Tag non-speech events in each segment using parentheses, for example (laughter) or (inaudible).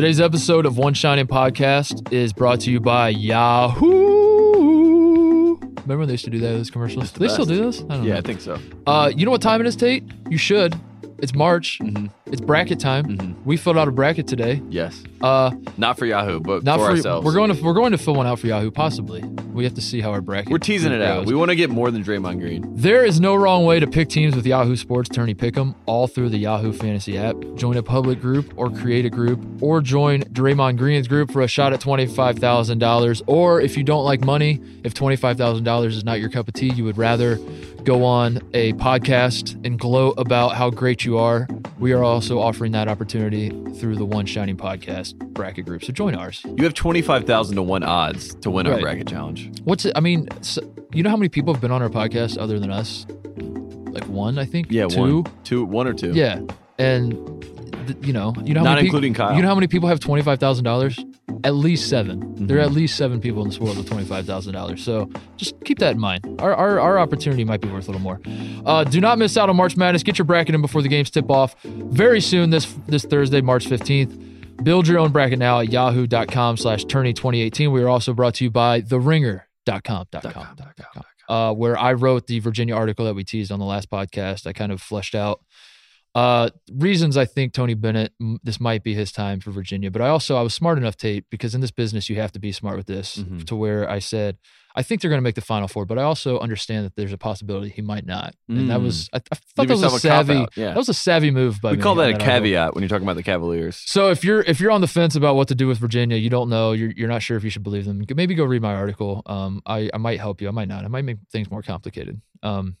Today's episode of One Shining Podcast is brought to you by Yahoo. Remember when they used to do that those commercials? the they still do this? I don't Yeah, I think so. Uh, you know what time it is, Tate? You should. It's March. Mhm. It's bracket time. Mhm. We filled out a bracket today. Yes. Uh, Not for Yahoo, but not for, for ourselves. we're going to we're going to fill one out for Yahoo. Possibly. We have to see how our bracket. We're teasing it group out. We want to get more than Draymond Green. There is no wrong way to pick teams with Yahoo Sports Tourney Pick'em all through the Yahoo Fantasy app. Join a public group or create a group or join Draymond Green's group for a shot at $25,000. Or if you don't like money, if $25,000 is not your cup of tea, you would rather go on a podcast and gloat about how great you are. We are also offering that opportunity through the One Shining Podcast bracket group. So join ours. You have 25,000 to 1 odds to win our bracket challenge. What's it? I mean, s you know how many people have been on our podcast other than us? Like one, I think. Yeah, two. one. Two, one or two. Yeah, and you know, you know, how Not many including people, Kyle. You know how many people have twenty five thousand dollars? At least 7 There are at least seven people in this world with twenty five thousand dollars. So just keep that in mind. Our, our our opportunity might be worth a little more. Uh, do not miss out on March Madness. Get your bracket in before the games tip off very soon. This this Thursday, March fifteenth. Build your own bracket now at yahoo.com slash tourney 2018. We are also brought to you by theringer.com. Dot com, dot com, com. Uh, where I wrote the Virginia article that we teased on the last podcast. I kind of fleshed out uh, reasons I think Tony Bennett, this might be his time for Virginia. But I also, I was smart enough, Tate, because in this business, you have to be smart with this Mhm. to where I said, I think they're going to make the final four, but I also understand that there's a possibility he might not. And that Mm. was, I, I thought Leave that was a savvy, yeah. that was a savvy move by We me call that a caveat when you're talking about the Cavaliers. So if you're if you're on the fence about what to do with Virginia, you don't know, you're you're not sure if you should believe them. Maybe go read my article. Um, I I might help you. I might not. I might make things more complicated. Um,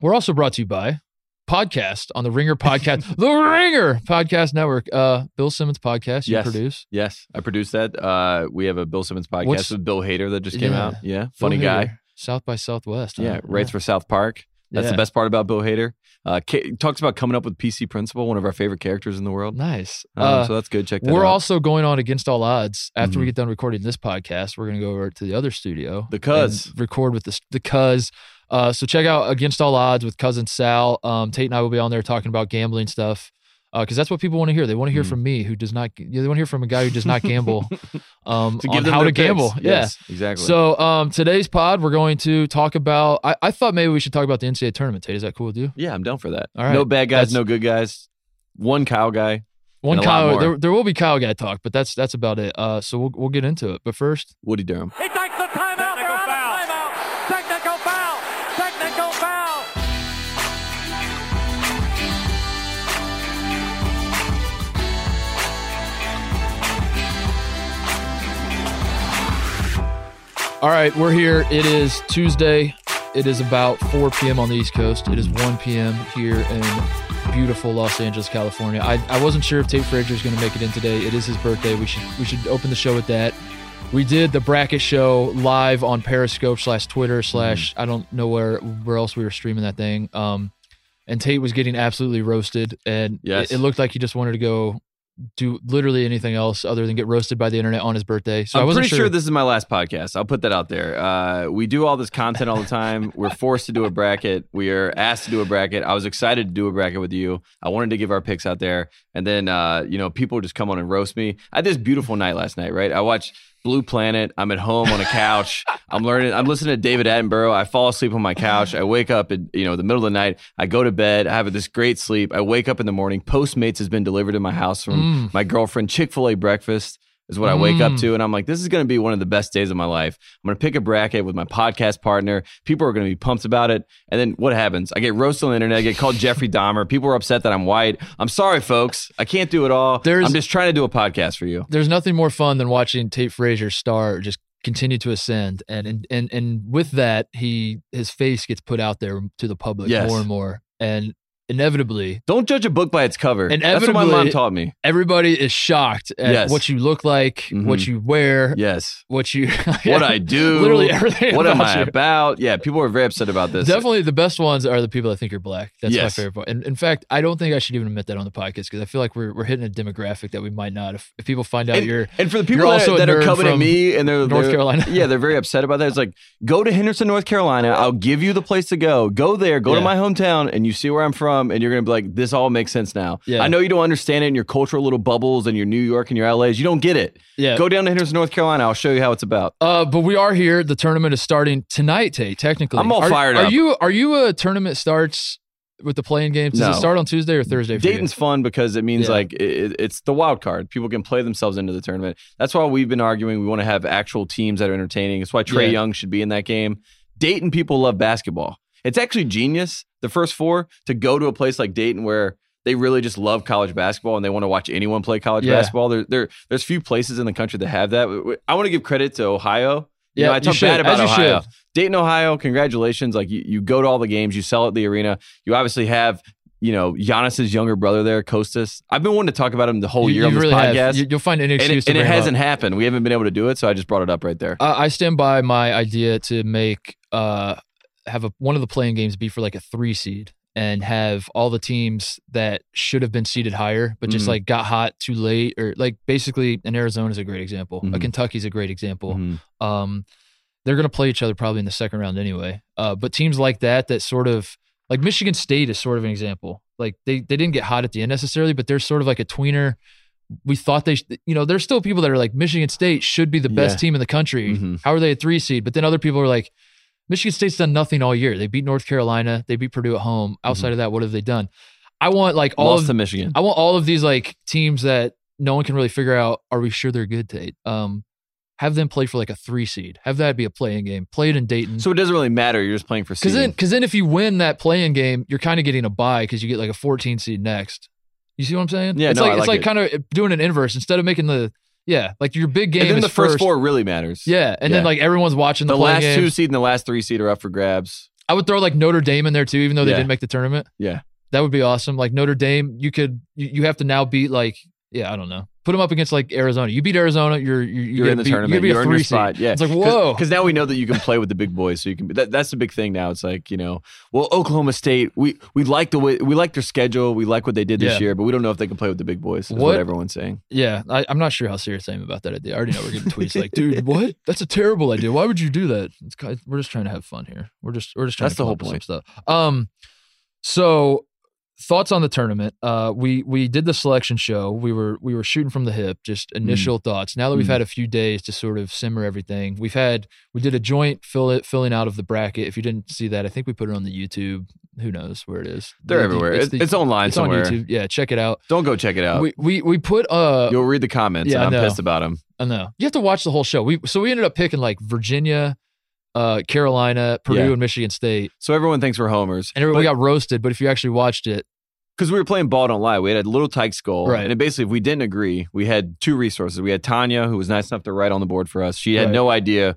we're also brought to you by podcast on the Ringer podcast, (laughs) the Ringer Podcast Network. Uh, Bill Simmons podcast. You Yes. produce. Yes, I produced that. Uh, we have a Bill Simmons podcast What's- with Bill Hader that just came Yeah. out. Yeah, Bill funny guy. South by Southwest. huh? Yeah, writes for South Park. That's Yeah. the best part about Bill Hader. Uh, ca- talks about coming up with PC Principal, one of our favorite characters in the world. Nice. Um, Uh, so that's good. Check that we're out. also going on against all odds. After we Mhm. get done recording this podcast, we're going to go over to the other studio, The Cuz. record with the the cuz. Uh, so check out against all odds with cousin Sal. Um, Tate and I will be on there talking about gambling stuff because that's what people want to hear. They want to hear Mhm. from me, who does not. They want to hear from a guy who does not gamble. (laughs) Um, to on how their to gamble. picks. Yeah. Yes, exactly. So um, today's pod, we're going to talk about. I, I thought maybe we should talk about the NCAA tournament. Tate, is that cool with you? yeah, I'm down for that. All right. No bad guys, That's- no good guys. One cow guy. One And a lot Kyle, more. there, there will be cow guy talk, but that's that's about it. Uh, so we'll we'll get into it. But first, Woody Durham. He All right, we're here. It is Tuesday. It is about 4 p.m. on the East Coast. It is 1 p.m. here in beautiful Los Angeles, California. I, I wasn't sure if Tate Frazier is going to make it in today. It is his birthday. We should we should open the show with that. We did the bracket show live on Periscope slash Twitter slash I don't know where where else we were streaming that thing. Um, and Tate was getting absolutely roasted, and Yes. it, it looked like he just wanted to go do literally anything else other than get roasted by the internet on his birthday. So I I'm wasn't pretty sure. this is my last podcast. I'll put that out there. Uh, we do all this content all the time. (laughs) We're forced to do a bracket. We are asked to do a bracket. I was excited to do a bracket with you. I wanted to give our picks out there, and then uh, you know people just come on and roast me. I had this beautiful night last night. Right, I watched Blue Planet. I'm at home on a couch. (laughs) I'm learning. I'm listening to David Attenborough. I fall asleep on my couch. I wake up at you know the middle of the night. I go to bed. I have this great sleep. I wake up in the morning. Postmates has been delivered to my house from Mm. my girlfriend. Chick Fil A breakfast is what I wake up Mm. to, and I'm like, this is going to be one of the best days of my life. I'm going to pick a bracket with my podcast partner. People are going to be pumped about it, and then what happens? I get roasted on the internet. I get called Jeffrey (laughs) Dahmer. People are upset that I'm white. I'm sorry, folks. I can't do it all. There's- I'm just trying to do a podcast for you. there's nothing more fun than watching Tate Frazier's star just continue to ascend and and and, and with that he his face gets put out there to the public Yes. more and more and inevitably Don't judge a book by its cover. That's what my Inevitably- mom taught me. everybody is shocked at Yes. what you look like what Mhm. you wear Yes. what you (laughs) What I do. literally everything What am about I you. about? Yeah, people are very upset about this. Definitely the best ones are the people that think you're black. That's my favorite part. And in fact, I don't think I should even admit that on the podcast because I feel like we're, we're hitting a demographic that we might not. If, if people find out And, you're and for the people you're that, also a that are nerd coming at from me and they're North they're- Carolina. (laughs) yeah, they're very upset about that. It's like go to Henderson, North Carolina. I'll give you the place to go. Go there. Go Yeah. to my hometown, and you see where I'm from. From, and you're gonna be like, this all makes sense now. Yeah. I know you don't understand it in your cultural little bubbles and your New York and your LA's. You don't get it. Yeah. Go down to Henderson, North Carolina. I'll show you how it's about. Uh, but we are here. The tournament is starting tonight, Tate. Technically, I'm all are, fired are up. you are you a tournament starts with the playing games? Does No. it start on Tuesday or Thursday? Dayton's fun because it means Yeah. like it, it's the wild card. People can play themselves into the tournament. That's why we've been arguing we want to have actual teams that are entertaining. It's why Trey Yeah. Young should be in that game. Dayton people love basketball. It's actually genius, the first four, to go to a place like Dayton where they really just love college basketball and they want to watch anyone play college Yeah. basketball. There, there, there's few places in the country that have that. I want to give credit to Ohio. You know, I talk bad about Ohio. should. Dayton, Ohio, congratulations. Like you, you go to all the games, you sell at the arena. You obviously have, you know, Giannis's younger brother there, Kostas. I've been wanting to talk about him the whole You- year you on this really have. podcast. You, will find and excuse it, and it hasn't up. happened. We haven't been able to do it, so I just brought it up right there. Uh, I stand by my idea to make uh have a one of the playing games be for like a three seed and have all the teams that should have been seeded higher but just Mhm. like got hot too late or like basically an Arizona is a great example. A Mhm. Kentucky's a great example. Mhm. Um, they're going to play each other probably in the second round anyway. Uh, but teams like that, that sort of like Michigan State is sort of an example. Like they they didn't get hot at the end necessarily, but they're sort of like a tweener. We thought they, sh- you know, there's still people that are like Michigan State should be the best Yeah. team in the country. Mhm. How are they a three seed? But then other people are like, Michigan State's done nothing all year. They beat North Carolina, they beat Purdue at home. Outside of that, what have they done? I want like all Lost of to Michigan. I want all of these like teams that no one can really figure out. Are we sure they're good, Tate? Um, have them play for like a three seed. Have that be a playing game. Play it in Dayton. So it doesn't really matter. You're just playing for Because then, because then, if you win that playing game, you're kind of getting a bye because you get like a 14 seed next. You see what I'm saying? Yeah, it's no, like I it's like like kind of doing an inverse instead of making the yeah, like your big game And then is the first, four really matters. Yeah, and then like everyone's watching the, The last games. two seed and the last three seed are up for grabs. I would throw like Notre Dame in there too, even though they Yeah. didn't make the tournament. Yeah. That would be awesome. Like Notre Dame, you could you, you have to now beat like yeah, I don't know. Put them up against like Arizona. You beat Arizona, you're you're, you You're get in the beat, tournament. You be You're a in your spot. seed. Yeah. It's like whoa. Because now we know that you can play with the big boys. So you can. That, that's the big thing now. It's like you know, well, Oklahoma State. We we like the way we like their schedule. We like what they did this Yeah. year, but we don't know if they can play with the big boys. Is what, What- everyone's saying. Yeah, I, I'm not sure how serious I am about that idea. I already know we're getting tweets like, "Dude, what? That's a terrible idea. Why would you do that?" It's we're just trying to have fun here. We're just we're just trying That's to the whole point. stuff. Um, so thoughts on the tournament? Uh, we we did the selection show. We were we were shooting from the hip, just initial thoughts. Now that we've Mm. had a few days to sort of simmer everything, we've had we did a joint fill it filling out of the bracket. If you didn't see that, I think we put it on the YouTube. Who knows where it is? They're The- everywhere. It's, the- it's online it's somewhere. on YouTube. Yeah, check it out. Don't go check it out. We we we put uh You'll read the comments. Yeah, I'm pissed about them. I know. You have to watch the whole show. We so we ended up picking like Virginia, uh, Carolina, Purdue, Yeah. and Michigan State, So everyone thinks we're homers. and everybody got roasted. But if you actually watched it, because we were playing ball don't lie we had a little tyke skull Right. and it basically if we didn't agree we had two resources we had tanya who was nice enough to write on the board for us she had Right. no idea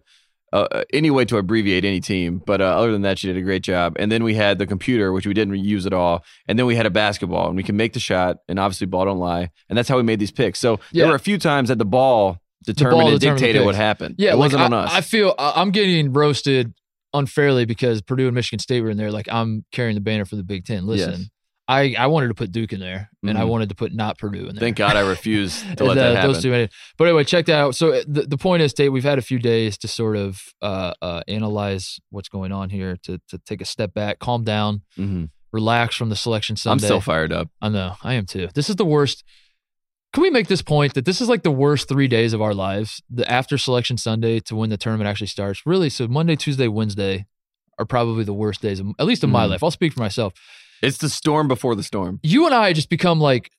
uh, any way to abbreviate any team but uh, other than that she did a great job and then we had the computer which we didn't use at all and then we had a basketball and we can make the shot and obviously ball don't lie and that's how we made these picks so Yeah. there were a few times that the ball determined and dictated what happened yeah, it like, wasn't I, on us I feel I- I'm getting roasted unfairly because Purdue and Michigan State were in there. Like I'm carrying the banner for the Big Ten. Listen, Yes. I I wanted to put Duke in there, and I Mhm. wanted to put not Purdue in there. thank god i refused (laughs) to let that happen Those two, but anyway, check that out. So uh, the, the point is, Tate, we've had a few days to sort of uh, uh, analyze what's going on here, to to take a step back, calm down, Mhm. relax from the selection Sunday. i'm still fired up I know, I am too. This is the worst. Can we make this point that this is like the worst three days of our lives? The after selection Sunday to when the tournament actually starts. Really, so Monday, Tuesday, Wednesday are probably the worst days, of, at least in my Mhm. life. I'll speak for myself. it's the storm before the storm You and I just become like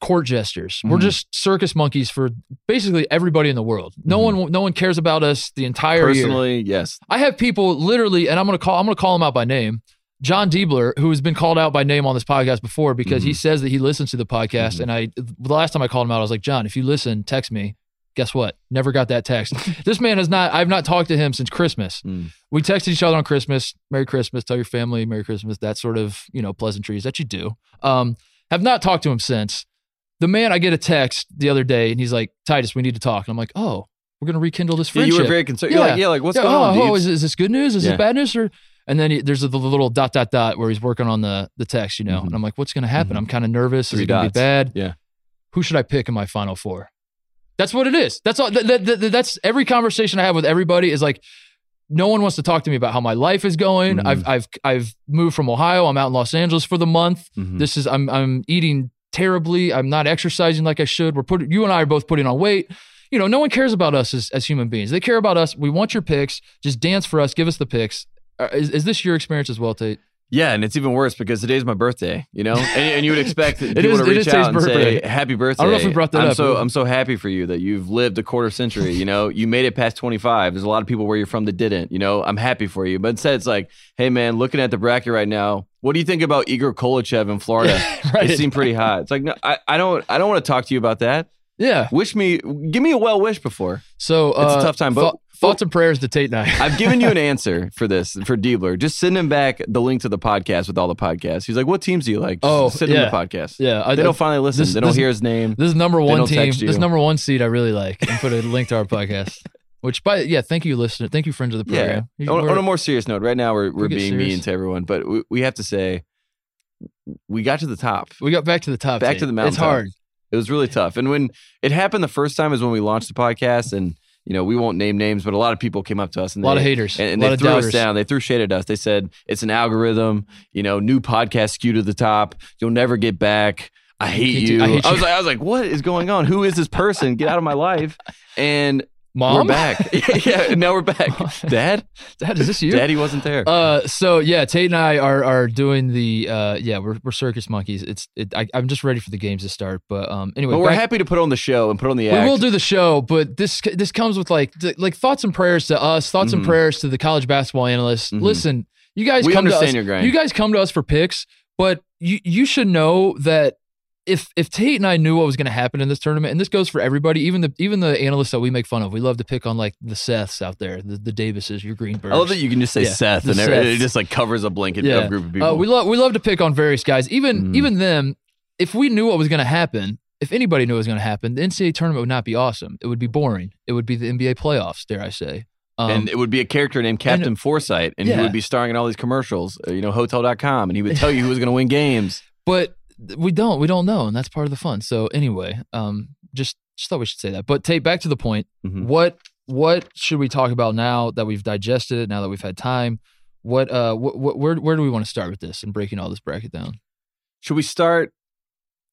court jesters. We're Mhm. just circus monkeys for basically everybody in the world. No Mhm. one, no one cares about us the entire year. personally yes I have people literally, and I'm gonna call I'm gonna call them out by name. John Diebler, who has been called out by name on this podcast before because he Mhm. says that he listens to the podcast. Mhm. And I the last time I called him out, I was like, John, if you listen, text me. Guess what? Never got that text. (laughs) this man has not I've not talked to him since Christmas. Mm. We texted each other on Christmas, Merry Christmas, tell your family, Merry Christmas, that sort of, you know, pleasantries that you do. Um, have not talked to him since. The man I get a text the other day and he's like, Titus, we need to talk. And I'm like, Oh, we're gonna rekindle this Yeah, friendship. you were very concerned. You're Yeah. like, yeah, like what's Yeah, going oh, on, oh, is, is this good news? Is Yeah. it bad news? Or and then he, there's a the little dot dot dot where he's working on the the text, you know. Mhm. And I'm like, what's going to happen? Mhm. I'm kind of nervous. Three is it going to be bad? Yeah. Who should I pick in my final four? That's what it is. That's all. That, that- that- that's every conversation I have with everybody is like, no one wants to talk to me about how my life is going. Mhm. I've I've I've moved from Ohio. I'm out in Los Angeles for the month. Mhm. This is I'm I'm eating terribly. I'm not exercising like I should. We're putting you and I are both putting on weight. You know, no one cares about us as, as human beings. They care about us. We want your picks. Just dance for us. Give us the picks. Uh, is, is this your experience as well, Tate? Yeah, and it's even worse because today's my birthday, you know, and, and you would expect (laughs) people is- to it reach out and birthday. say happy birthday. I don't know if we brought that I'm up. So I'm so happy for you that you've lived a quarter century. You know, you made it past 25. There's a lot of people where you're from that didn't. You know, I'm happy for you. But instead, it's like, hey man, looking at the bracket right now, what do you think about Egor Koulechov in Florida? (laughs) right. It seemed pretty hot. It's like, no, I, I don't, I don't want to talk to you about that. yeah. Wish me, give me a well wish before. So uh, It's a tough time, but- thoughts oh. and prayers to Tate I. I've given you an (laughs) answer for this for Diebler. Just send him back the link to the podcast with all the podcasts. He's like, "What teams do you like?" Just Oh, send him the podcast. yeah, I, They don't finally listen. this- they don't this- hear his name. This is number one team. This number one seed I really like, and put a link to our podcast. Which, by yeah, thank you, listener. Thank you, friends of the Yeah. program. You- On, on a more serious note, right now we're we're being serious. mean to everyone, but we, we have to say we got to the top. we got back to the top. Back Tate. to the mountain. It's hard. It was really tough. And when it happened the first time is when we launched the podcast, and you know we won't name names, but a lot of people came up to us and A lot they, of haters. and, and a lot they of threw doubters. us down. They threw shade at us. They said it's an algorithm. You know, new podcast skew to the top. You'll never get back. I hate hate you. you. I hate was you. like, I was like, what is going on? Who is this person? Get out of my life. And Mom, we're back. yeah, (laughs) yeah, now we're back. (laughs) Dad, Dad, is this you? Daddy wasn't there. Uh, so yeah, Tate and I are are doing the uh, yeah, we're we're circus monkeys. It's it. I, I'm just ready for the games to start. But um, anyway, but we're back- happy to put on the show and put on the we will do the show, but this this comes with like th- like thoughts and prayers to us, thoughts and Mhm. prayers to the college basketball analysts. Mhm. Listen, you guys We come to us. your grind. You guys come to us for picks, but you you should know that if if Tate and I knew what was going to happen in this tournament, and this goes for everybody, even the even the analysts that we make fun of, we love to pick on like the Seths out there, the, the Davises, your Greenbergs. I love that you can just say Yeah, Seth and it just like covers a blanket Yeah. group of people. Uh, we love we love to pick on various guys. Even Mhm. even them, if we knew what was going to happen, if anybody knew what was going to happen, the NCAA tournament would not be awesome. It would be boring. It would be the NBA playoffs, dare I say. Um, and it would be a character named Captain Foresight, and he would be starring in all these commercials, uh, you know, Hotel.com, and he would tell you who was going to win games. (laughs) but we don't we don't know, and that's part of the fun. So anyway, um, just just thought we should say that. But take back to the point. Mhm. What what should we talk about now that we've digested it? Now that we've had time. What uh what, what where where do we want to start with this and breaking all this bracket down? Should we start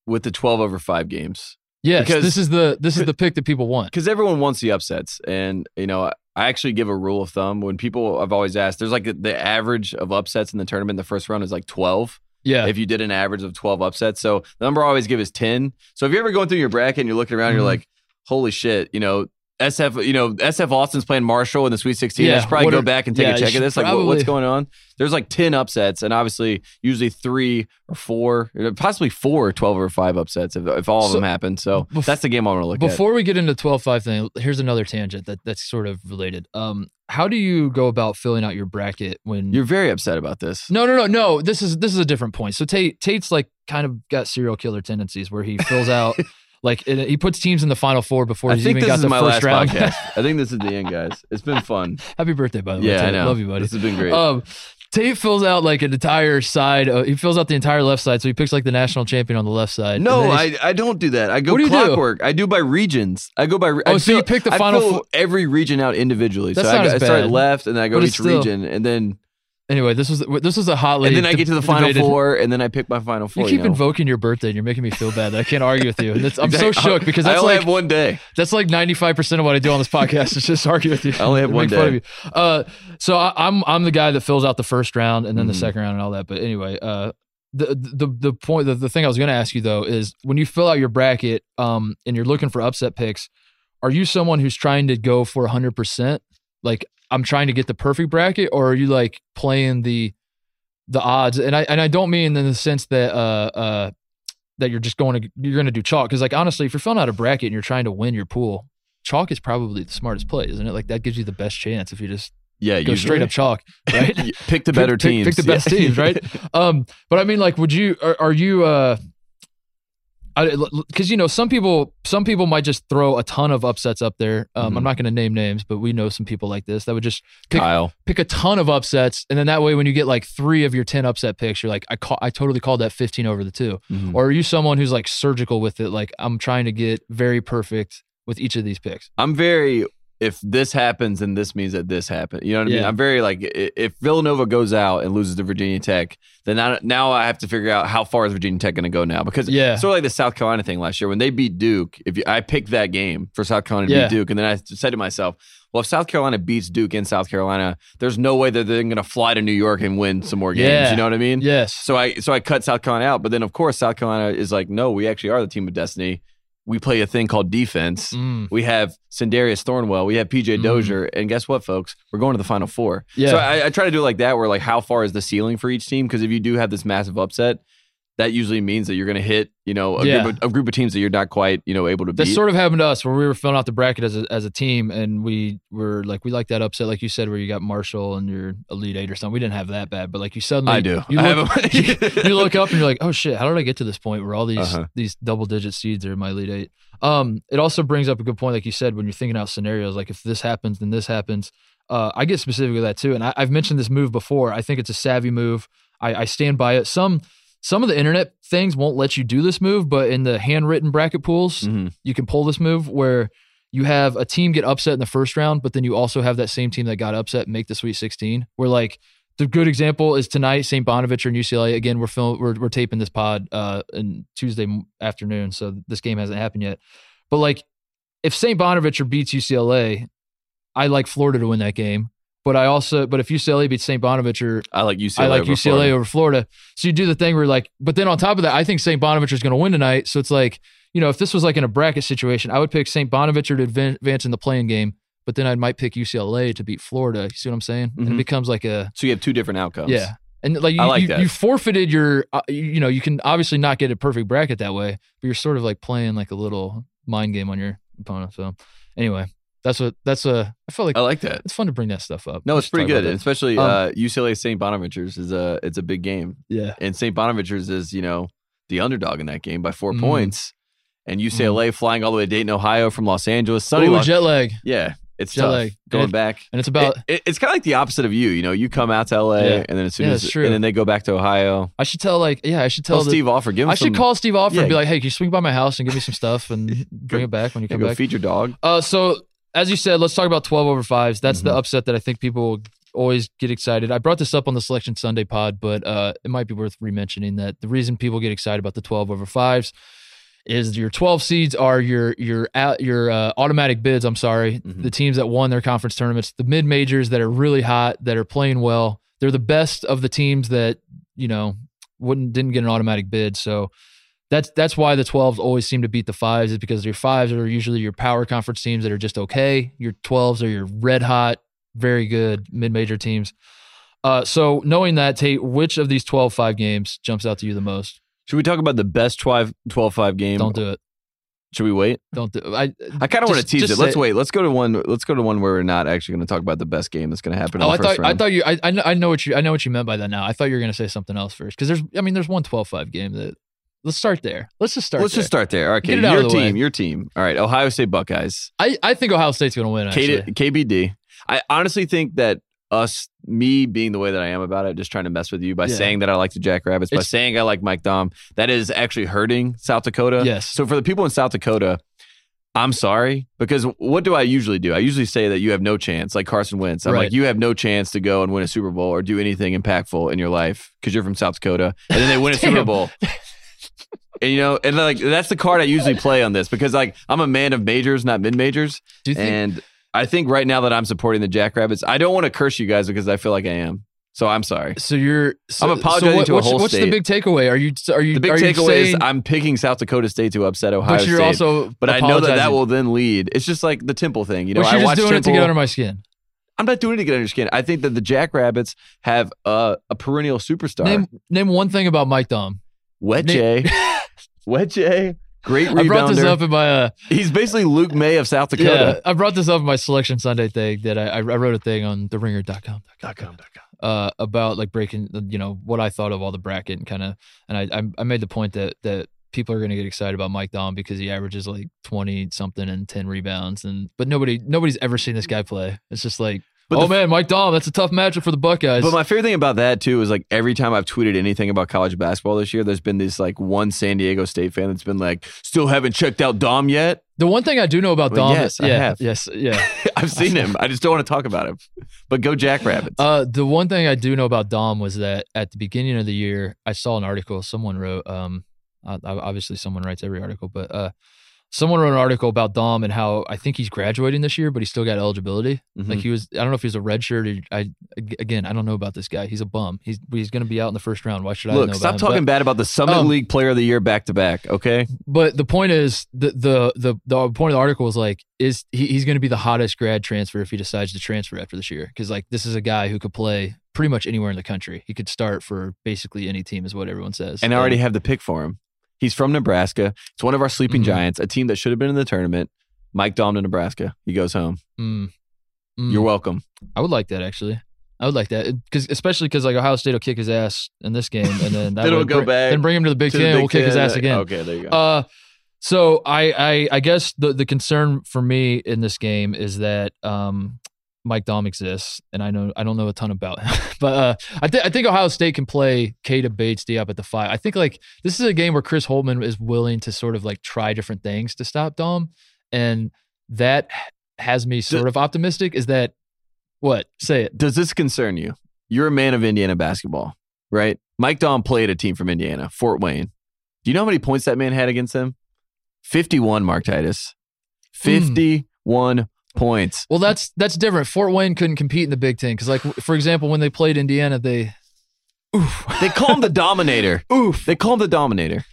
with the 12 over 5 games? Yes, Because- this is the this is the pick that people want. Because everyone wants the upsets. And, you know, I actually give a rule of thumb when people I've always asked, there's like the average of upsets in the tournament the first round is like 12. Yeah, if you did an average of 12 upsets. So the number I always give is 10. So if you're ever going through your bracket and you're looking around, you're Mhm. like, holy shit, you know, SF, you know, SF Austin's playing Marshall in the Sweet 16. I Yeah, should probably what go are- back and take yeah, a check of this. Like, what, what's going on? There's like 10 upsets, and obviously, usually three or four, possibly four 12 or five upsets if, if all of So, them happen. So bef- that's the game I want to look at. Before we get into 12-5 thing, here's another tangent that that's sort of related. Um, how do you go about filling out your bracket when You're very upset about this. No, no, no, no. This is this is a different point. So Tate Tate's like kind of got serial killer tendencies where he fills out (laughs) like it- he puts teams in the final four before I he's think even this got is the my first last round. podcast. (laughs) I think this is the end, guys. It's been fun. (laughs) Happy birthday, by the way. Yeah, I know. Love you, buddy. This has been great. Um, Tate fills out like an entire side. Uh, he fills out the entire left side, so he picks like the national champion on the left side. No, And then he- I, I don't do that. I go What do you do? clockwork. I do by regions. I go by. re- Oh, I so you pick the I final fill four- every region out individually. That's so not I, as I start left, and then I go But to each still- region, and then anyway, this was this was a hotly. and then I get to the final debated- four, and then I pick my final four. You keep know? invoking your birthday, and you're making me feel bad. that I can't argue with you. That's, I'm so shook because I that's only like have one day. That's like 95% of what I do on this podcast is just argue with you. I only have one day. you. Uh, so I, I'm I'm the guy that fills out the first round and then the Mhm. second round and all that. But anyway, uh, the the the point the, the thing I was going to ask you though is when you fill out your bracket um and you're looking for upset picks, are you someone who's trying to go for 100%? Like I'm trying to get the perfect bracket or are you like playing the the odds? And I and I don't mean in the sense that uh uh that you're just going to you're going to do chalk because like honestly if you're filling out a bracket and you're trying to win your pool chalk is probably the smartest play isn't it like that gives you the best chance if you just Yeah, go usually. straight up chalk (laughs) right pick the better Pick- pick- teams. pick the best Yeah. teams, right? (laughs) um but i mean like would you are, are you uh because you know some people some people might just throw a ton of upsets up there um, Mhm. i'm not going to name names but we know some people like this that would just pick, Kyle. pick a ton of upsets and then that way when you get like three of your 10 upset picks you're like i call, i totally called that 15 over the 2 Mhm. or are you someone who's like surgical with it like i'm trying to get very perfect with each of these picks I'm very if this happens, then this means that this happened. You know what I mean? I'm very like if Villanova goes out and loses to Virginia Tech, then now, now I have to figure out how far is Virginia Tech going to go now because Yeah. sort of like the South Carolina thing last year when they beat Duke. If you, I picked that game for South Carolina to Yeah. beat Duke, and then I said to myself, well, if South Carolina beats Duke in South Carolina, there's no way that they're going to fly to New York and win some more games. Yeah. You know what I mean? Yes. So I so I cut South Carolina out, but then of course South Carolina is like, no, we actually are the team of destiny. We play a thing called defense. Mm. We have Sindarius Thornwell. We have PJ Mm. Dozier, and guess what, folks? We're going to the Final Four. Yeah. So I, I try to do it like that, where like how far is the ceiling for each team? Because if you do have this massive upset, that usually means that you're going to hit, you know, a, Yeah. group of, a group of teams that you're not quite, you know, able to beat. That sort of happened to us where we were filling out the bracket as a, as a team, and we were like, we like that upset, like you said, where you got Marshall and your Elite Eight or something. We didn't have that bad, but like you suddenly, I do. You look, have a- (laughs) you look up and you're like, oh shit, how did I get to this point where all these Uh-huh. these double digit seeds are in my Elite Eight? Um, it also brings up a good point, like you said, when you're thinking out scenarios, like if this happens, then this happens. Uh, I get specific with that too, and I, I've mentioned this move before. I think it's a savvy move. I, I stand by it. Some some of the internet things won't let you do this move, but in the handwritten bracket pools, Mhm. you can pull this move where you have a team get upset in the first round, but then you also have that same team that got upset make the Sweet 16. Where like the good example is tonight, St. Bonaventure and UCLA. Again, we're film we're, we're taping this pod uh in Tuesday afternoon, so this game hasn't happened yet. But like, if St. Bonaventure beats UCLA, I like Florida to win that game. But I also, but if UCLA beats St. Bonaventure, I like UCLA. I like over UCLA Florida. over Florida. So you do the thing where like, but then on top of that, I think St. Bonaventure is going to win tonight. So it's like, you know, if this was like in a bracket situation, I would pick St. Bonaventure to advance in the playing game, but then I might pick UCLA to beat Florida. You see what I'm saying? And it Mhm. becomes like a So you have two different outcomes. yeah. And like you, I like you, that. you forfeited your, uh, you, you know, you can obviously not get a perfect bracket that way, but you're sort of like playing like a little mind game on your opponent. So anyway, that's what that's a. I feel like I like that. it's fun to bring that stuff up. No, it's pretty good, especially Um, uh, UCLA St. Bonaventure's is a it's a big game, Yeah. and St. Bonaventure's is you know the underdog in that game by four Mm. points, and UCLA flying all the way to Dayton, Ohio from Los Angeles, sunny Ooh, Los- jet lag, yeah, it's jet tough lag. going And back. and it's about. It- it- it's kind of like the opposite of you. You know, you come out to LA, Yeah. and then as soon Yeah, as true. and then they go back to Ohio. I should tell like yeah, I should tell Tell the, Steve Offer, give him I should some, call Steve Offer and be like, hey, can you swing by my house and give me some stuff and (laughs) bring it back when you yeah, come go back? feed your dog. Uh, so as you said, let's talk about twelve over fives. That's the Mhm. upset that I think people will always get excited. I brought this up on the Selection Sunday pod, but uh, it might be worth re-mentioning that the reason people get excited about the twelve over fives is your 12 seeds are your your out- your uh, automatic bids. I'm sorry, Mhm. the teams that won their conference tournaments, the mid majors that are really hot, that are playing well. They're the best of the teams that you know wouldn't didn't get an automatic bid. So that's that's why the 12s always seem to beat the fives is because your fives are usually your power conference teams that are just okay. Your 12s are your red hot, very good mid major teams. Uh, so knowing that, Tate, which of these 12 5 games jumps out to you the most? Should we talk about the best 12 5 game? Don't do it. Should we wait? Don't do. I I kind of want to tease it. Let's wait. Let's go to one. Let's go to one where we're not actually going to talk about the best game that's going to happen. in Oh, the I thought I thought you. I I know, I know what you. I know what you meant by that. Now I thought you were going to say something else first because there's. I mean, there's one 12-5 game that. Let's start there. Let's just start. Let's there. just start there. All right, Get okay. Your the way. team. Your team. All right. Ohio State Buckeyes. I I think Ohio State's going to win. Actually, K- KBD. I honestly think that us, me being the way that I am about it, just trying to mess with you by Yeah. saying that I like the Jackrabbits, by saying I like Mike Daum, that is actually hurting South Dakota. Yes. So for the people in South Dakota, I'm sorry because what do I usually do? I usually say that you have no chance, like Carson Wentz. I'm Right. like, you have no chance to go and win a Super Bowl or do anything impactful in your life because you're from South Dakota, and then they win a (laughs) Super Bowl. (laughs) And you know, and like that's the card I usually play on this because like I'm a man of majors, not mid majors. Think? And I think right now that I'm supporting the Jackrabbits, I don't want to curse you guys because I feel like I am. So I'm sorry. so you're. So, I'm apologizing so what, to a what's, whole What's state. the big takeaway? Are you? Are you? The big takeaway is I'm picking South Dakota State to upset Ohio But you're State. also. but I know that that will then lead. It's just like the Temple thing, you know. But I you're just watched doing it to get under my skin. I'm not doing it to get under your skin. I think that the Jackrabbits have a, a perennial superstar. Name name one thing about Mike Daum. Wet name- J, Wet J, great rebounder. I brought this up in my. Uh, He's basically Luke Maye of South Dakota. yeah. I brought this up in my selection Sunday thing that I, I wrote a thing on theringer.com uh, about like breaking, you know, what I thought of all the bracket and kind of, and I, I I made the point that that people are going to get excited about Mike Daum because he averages like twenty something and ten rebounds, and but nobody nobody's ever seen this guy play. It's just like, But oh the- man, Mike Daum, that's a tough matchup for the Buckeyes. But my favorite thing about that too is like every time I've tweeted anything about college basketball this year, there's been this like one San Diego State fan that's been like, "Still haven't checked out Daum yet." The one thing I do know about Well, Daum, yes, I yeah, have. yes, yeah. (laughs) I've seen him. I just don't want to talk about him. But go Jackrabbits. Uh, the one thing I do know about Daum was that at the beginning of the year, I saw an article someone wrote. Um, obviously someone writes every article, but uh, someone wrote an article about Daum and how I think he's graduating this year, but he still got eligibility. Mhm. Like he was, I don't know if he was a red shirt. Or, I again, I don't know about this guy. He's a bum. He's he's going to be out in the first round. Why should I Look, stop talking bad about the Summit um, League Player of the Year back to back. Okay. But, but the point is, the the the the point of the article was like, is he, he's going to be the hottest grad transfer if he decides to transfer after this year? Because like this is a guy who could play pretty much anywhere in the country. He could start for basically any team, is what everyone says. And I already have the pick for him. He's from Nebraska. It's one of our sleeping Mhm. giants, a team that should have been in the tournament. Mike Daum to Nebraska. He goes home. Mm. Mm. You're welcome. I would like that actually. I would like that because especially because like Ohio State will kick his ass in this game, and then that (laughs) we'll go br- back Then bring him to the Big To the Ten. Big we'll kick his ass again. Okay, there you go. Uh, so I, I I guess the the concern for me in this game is that um Mike Daum exists, and I know I don't know a ton about him, (laughs) but uh, I think I think Ohio State can play Keita Bates Diop at the five. I think like this is a game where Chris Holtmann is willing to sort of like try different things to stop Daum, and that has me sort of optimistic. Is that what say it? Does this concern you? You're a man of Indiana basketball, right? Mike Daum played a team from Indiana, Fort Wayne. Do you know how many points that man had against them? 51, Mark Titus. Hmm. 51 points. Well, that's that's different. Fort Wayne couldn't compete in the Big Ten because, like, for example, when they played Indiana, they, oof, They call him the Dominator. (laughs) oof. They call him the Dominator.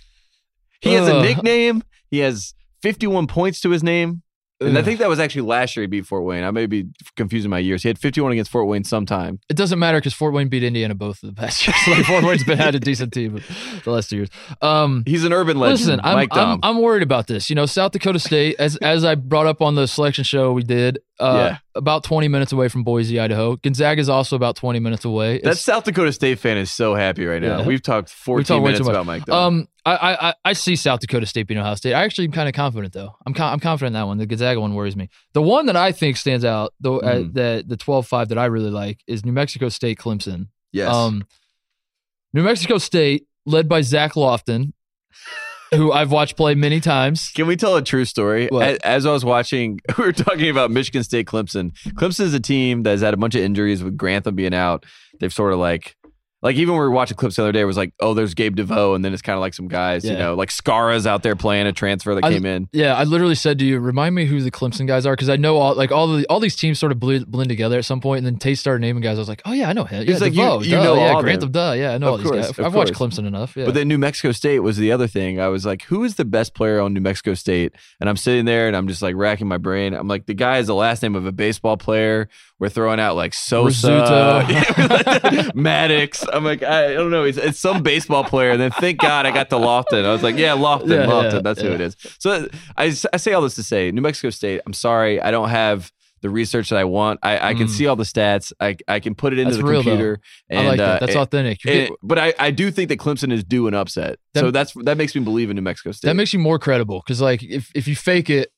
He has a nickname. He has 51 points to his name. And I think that was actually last year he beat Fort Wayne. I may be confusing my years. He had 51 against Fort Wayne sometime. It doesn't matter because Fort Wayne beat Indiana both of the past years. (laughs) like Fort Wayne's been had a decent team (laughs) the last two years. Um, He's an urban legend. listen, I'm, Mike I'm Daum. I'm worried about this. You know, South Dakota State, as as I brought up on the selection show we did, uh, Yeah. about 20 minutes away from Boise, Idaho. Gonzaga is also about 20 minutes away. that South Dakota State fan is so happy right now. Yeah. We've talked 14 talked minutes about Mike Daum. Um, I, I I- I see South Dakota State beating Ohio State. I actually am kind of confident though. I'm I'm confident in that one. The Gonzaga one worries me. The one that I think stands out, though, uh, Mhm. the the 12-5 that I really like is New Mexico State Clemson. yes. Um, New Mexico State, led by Zach Lofton, (laughs) who I've watched play many times. Can we tell a true story? As I was watching, (laughs) we were talking about Michigan State Clemson. Clemson is a team that has had a bunch of injuries with Grantham being out. They've sort of like, like even when we were watching clips the other day, it was like, oh, there's Gabe DeVoe, and then it's kind of like some guys, you know, like Scara's out there playing a transfer that I- came in. Yeah, I literally said to you, remind me who the Clemson guys are because I know all like all the all these teams sort of blend, blend together at some point, and then Tate started naming guys. I was like, oh yeah, I know him. Yeah, It's like you- DeVoe, you duh, know yeah, Grantham, duh, yeah, I know Of all these guys. I've watched. Clemson enough. Yeah, But then New Mexico State was the other thing. I was like, who is the best player on New Mexico State? And I'm sitting there and I'm just like racking my brain. I'm like, the guy is the last name of a baseball player. We're throwing out like Sosa, (laughs) Maddox. I'm like, I, I don't know. It's, it's some baseball player. And then thank God I got to Lofton. I was like, yeah, Lofton, Yeah, Lofton. yeah, That's who it is. So I, I say all this to say, New Mexico State. I'm sorry, I don't have the research that I want. I, I can Mm. see all the stats. I, I can put it into That's the real, though. computer. I like that. uh, That's it- authentic. It- but I, I do think that Clemson is due an upset. That- so that's that makes me believe in New Mexico State. that makes you more credible because like if if you fake it,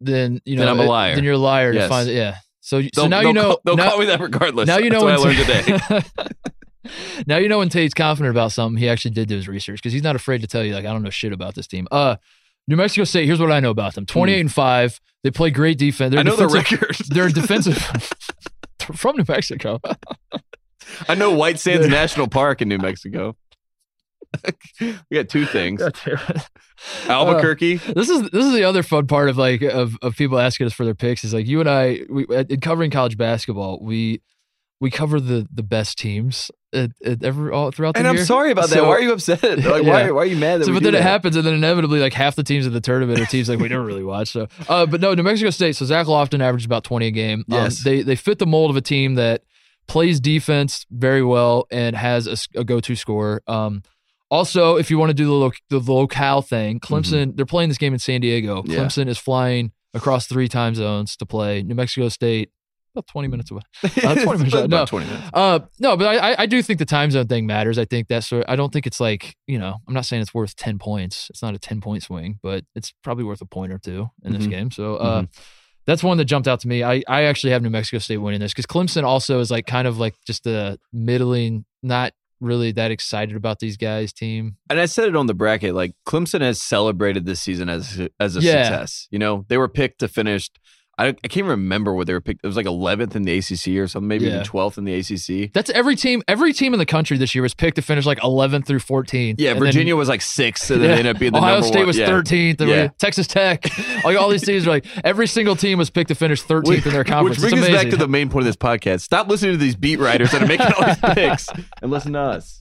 then you know Then I'm a it- liar. Then you're a liar Yes. to find it. yeah. So so now you know call, they'll now, call me that regardless. now you know That's what I when learned today. (laughs) now you know when Tate's confident about something, he actually did do his research because he's not afraid to tell you like I don't know shit about this team. Uh, New Mexico State. Here's what I know about them: twenty eight and five. They play great defense. They're Hmm. I know the record. (laughs) They're defensive. (laughs) From New Mexico. I know White Sands National Park in New Mexico. (laughs) we got two things. (laughs) Albuquerque. This is this is the other fun part of like of, of people asking us for their picks is like you and I we in covering college basketball we we cover the the best teams at, at every all throughout the and I'm sorry about that. So- Why are you upset? (laughs) Like, why, Yeah. why are you mad that So, but then it happens, and then inevitably, like half the teams in the tournament are teams like we never really watch. So, uh, but no, New Mexico State. So Zach Lofton averaged about twenty a game. Um, Yes. they they fit the mold of a team that plays defense very well and has a go-to scorer. Um, also, if you want to do the lo- the, locale thing, Clemson they're playing this game in San Diego. Mm-hmm. Yeah. Clemson is flying across three time zones to play. New Mexico State about twenty minutes away. (laughs) Uh, 20 minutes. About No. 20 minutes. Uh, no, but I, I- do think the time zone thing matters. I think that's sort. I don't think it's like you know. I'm not saying it's worth ten points. It's not a ten point swing, but it's probably worth a point or two in this Mhm. game. So, uh, that's one that jumped out to me. I I actually have New Mexico State winning this because Clemson also is like kind of like just a middling, not really that excited about these guys' team. And I said it on the bracket. Like Clemson has celebrated this season as as a Yeah. success. You know, they were picked to finish. I, I can't remember what they were picked. It was like 11th in the ACC or something, maybe Yeah. even 12th in the ACC. That's every team. Every team in the country this year was picked to finish like 11th through 14th. Yeah, And then- Virginia was like sixth, and then Yeah. they ended up being the Ohio State one. was yeah. 13th. and Yeah. Texas Tech. like all these teams are like every single team was picked to finish 13th in their conference. Which brings us back to the main point of this podcast. Stop listening to these beat writers that are making all these (laughs) picks and listen to us.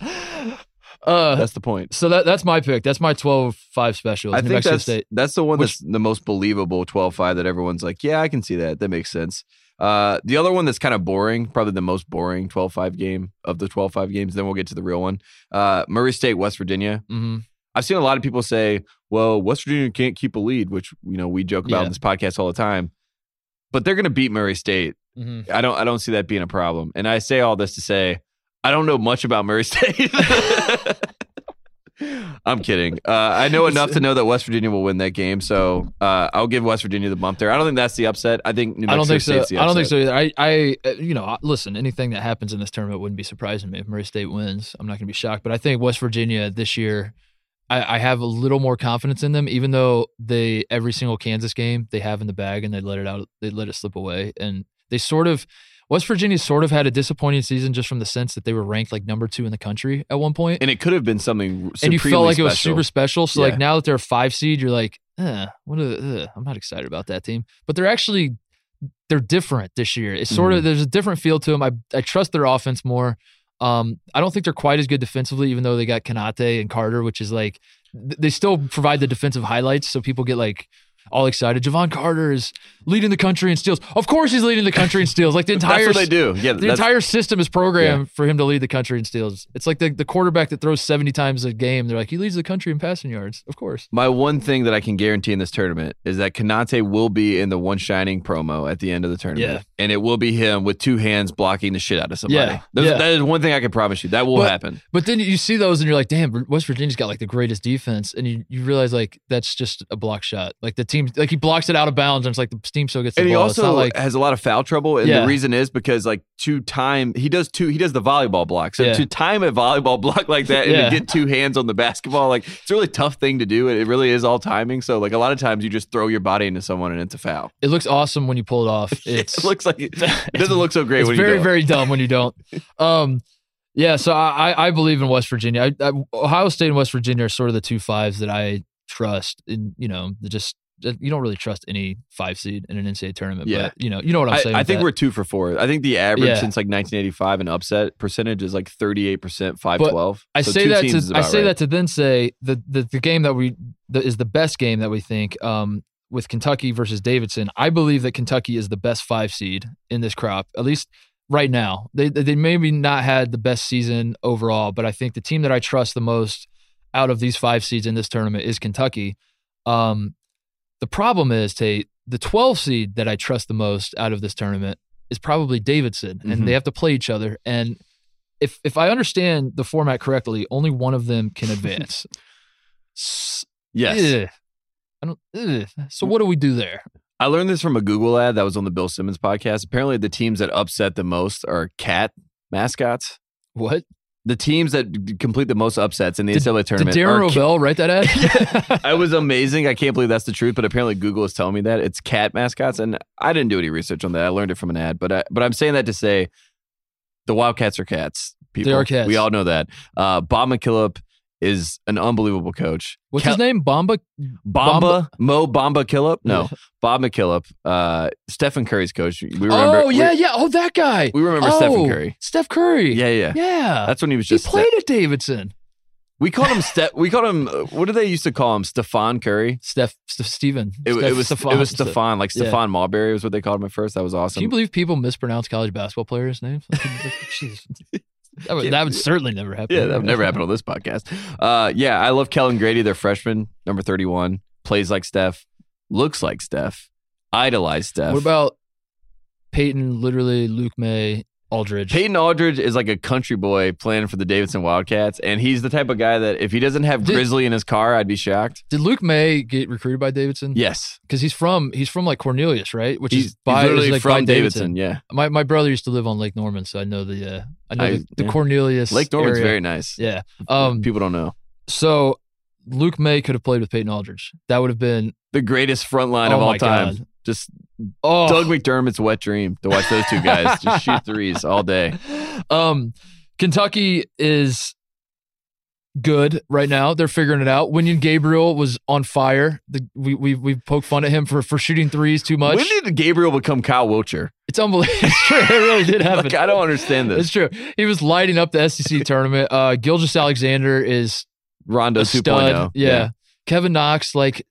Uh, That's the point. so that that's my pick. That's my 12-5 special. I New think Mexico that's State. that's the one Which- that's the most believable 12-5 that everyone's like, yeah, I can see that. That makes sense. Uh, the other one that's kind of boring, probably the most boring 12-5 game of the 12-5 games. Then we'll get to the real one. Uh, Murray State, West Virginia. hmm I've seen a lot of people say, well, West Virginia can't keep a lead, which you know we joke about Yeah. in this podcast all the time. But they're going to beat Murray State. hmm I don't I don't see that being a problem. And I say all this to say I don't know much about Murray (laughs) State. I'm kidding. Uh, I know enough to know that West Virginia will win that game, so uh, I'll give West Virginia the bump there. I don't think that's the upset. I think New I don't Mexico think so. State's the I don't think so either. I, I, uh, you know, listen. Anything that happens in this tournament wouldn't be surprising me. If Murray State wins, I'm not going to be shocked. But I think West Virginia this year, I, I have a little more confidence in them. Even though they every single Kansas game they have in the bag and they let it out, they let it slip away, and they sort of West Virginia sort of had a disappointing season just from the sense that they were ranked like number two in the country at one point, And it could have been something and you felt like it was super special. So Yeah. like now that they're a five seed, you're like, eh, what? A, ugh, I'm not excited about that team. But they're actually they're different this year. It's sort of Mm-hmm. there's a different feel to them. I I trust their offense more. Um, I don't think they're quite as good defensively, even though they got Konate and Carter, which is like th- they still provide the defensive highlights, so people get like all excited. Jevon Carter is leading the country in steals. Of course, he's leading the country in steals. Like the entire (laughs) That's what they do. Yeah, the entire system is programmed for him to lead the country in steals. It's like the, the quarterback that throws 70 times a game. They're like, he leads the country in passing yards. Of course. My one thing that I can guarantee in this tournament is that Konate will be in the one shining promo at the end of the tournament. Yeah. And it will be him with two hands blocking the shit out of somebody. Yeah. Yeah. That is one thing I can promise you. That will But- happen. But then you see those and you're like, damn, West Virginia's got like the greatest defense. And you, you realize like that's just a block shot. Like the team, like he blocks it out of bounds and it's like the team still gets the And he ball. Also not like, has a lot of foul trouble. And Yeah. the reason is because like to time he does two he does the volleyball block. So Yeah. to time a volleyball (laughs) block like that and Yeah. to get two hands on the basketball, like it's a really tough thing to do. It really is all timing. So like a lot of times you just throw your body into someone and it's a foul. it looks awesome when you pull it off. (laughs) It's it looks like (laughs) it, doesn't look so great it's when very very dumb when you don't um yeah so i i I believe in west virginia I, I, ohio state and west virginia are sort of the two fives that i trust and you know just you don't really trust any five seed in an NCAA tournament, Yeah. but you know, you know what I'm I, saying. I think that. we're two for four. I think the average Yeah. since like 1985 and upset percentage is like 38 percent, 512. I So say that to I say right. that to then say the the, the game that we is the best game that we think um, with Kentucky versus Davidson. I believe that Kentucky is the best five seed in this crop, at least right now. They they maybe not had the best season overall, but I think the team that I trust the most out of these five seeds in this tournament is Kentucky. Um, the problem is Tate, the 12 seed that I trust the most out of this tournament is probably Davidson, and Mhm. they have to play each other and if if I understand the format correctly, only one of them can advance. (laughs) Yes. ugh. I don't, ugh. So what do we do there? I learned this from a Google ad that was on the Bill Simmons podcast. Apparently, the teams that upset the most are cat mascots. What The teams that complete the most upsets in the Did- NCAA did tournament. Darren are ca- Rovell write that ad? (laughs) (laughs) I was amazing. I can't believe that's the truth, but apparently Google is telling me that it's cat mascots, and I didn't do any research on that. I learned it from an ad, but I, but I'm saying that to say the Wildcats are cats. People, are cats. We all know that. Uh, Bob McKillop is an unbelievable coach. What's Kel- his name? Bomba. Bomba, Mo Bomba Killip? No, Bob McKillop. Uh, Stephen Curry's coach. We remember. oh yeah, we, yeah. Oh that guy. we remember oh, Stephen Curry. Steph Curry. Yeah, yeah. yeah. That's when he was he just. played at Davidson. we called him Steph. We called him. What did they used to call him? Stefan Curry. Steph, Steven. It, Steph, it was Stephon. it was Stefan, like Yeah. Stephon Marbury was what they called him at first. That was awesome. Can you believe people mispronounce college basketball players' names? Like, (laughs) jeez. That would, that would certainly never happen. yeah, that would never happen on this podcast. Uh, yeah, I love Kellen Grady, their freshman, number thirty-one, plays like Steph, looks like Steph, idolize Steph. What about Peyton, literally Luke Maye, Aldridge. Peyton Aldridge is like a country boy playing for the Davidson Wildcats, and he's the type of guy that if he doesn't have Did- Grizzly in his car, I'd be shocked. Did Luke Maye get recruited by Davidson? Yes, because he's from he's from like Cornelius, right? Which he's, is by he's literally like from by Davidson. Yeah, My my brother used to live on Lake Norman, so I know the uh, I know I- the, the yeah. Cornelius. Lake Norman's area. very nice. yeah. Um. People don't know So Luke Maye could have played with Peyton Aldridge. That would have been the greatest front line Oh of all my time. God. Just oh Doug McDermott's wet dream to watch those two guys (laughs) just shoot threes all day. Um, Kentucky is good right now. They're figuring it out. Wenyen Gabriel was on fire. The, we we we poked fun at him for for shooting threes too much. When did Gabriel become Kyle Wiltjer? it's unbelievable. (laughs) It's true. It really did happen. Like, I don't understand this. It's true. He was lighting up the SEC (laughs) tournament. Uh, Gilgeous Alexander is Rondo a 2.0. stud. Yeah. Kevin Knox, like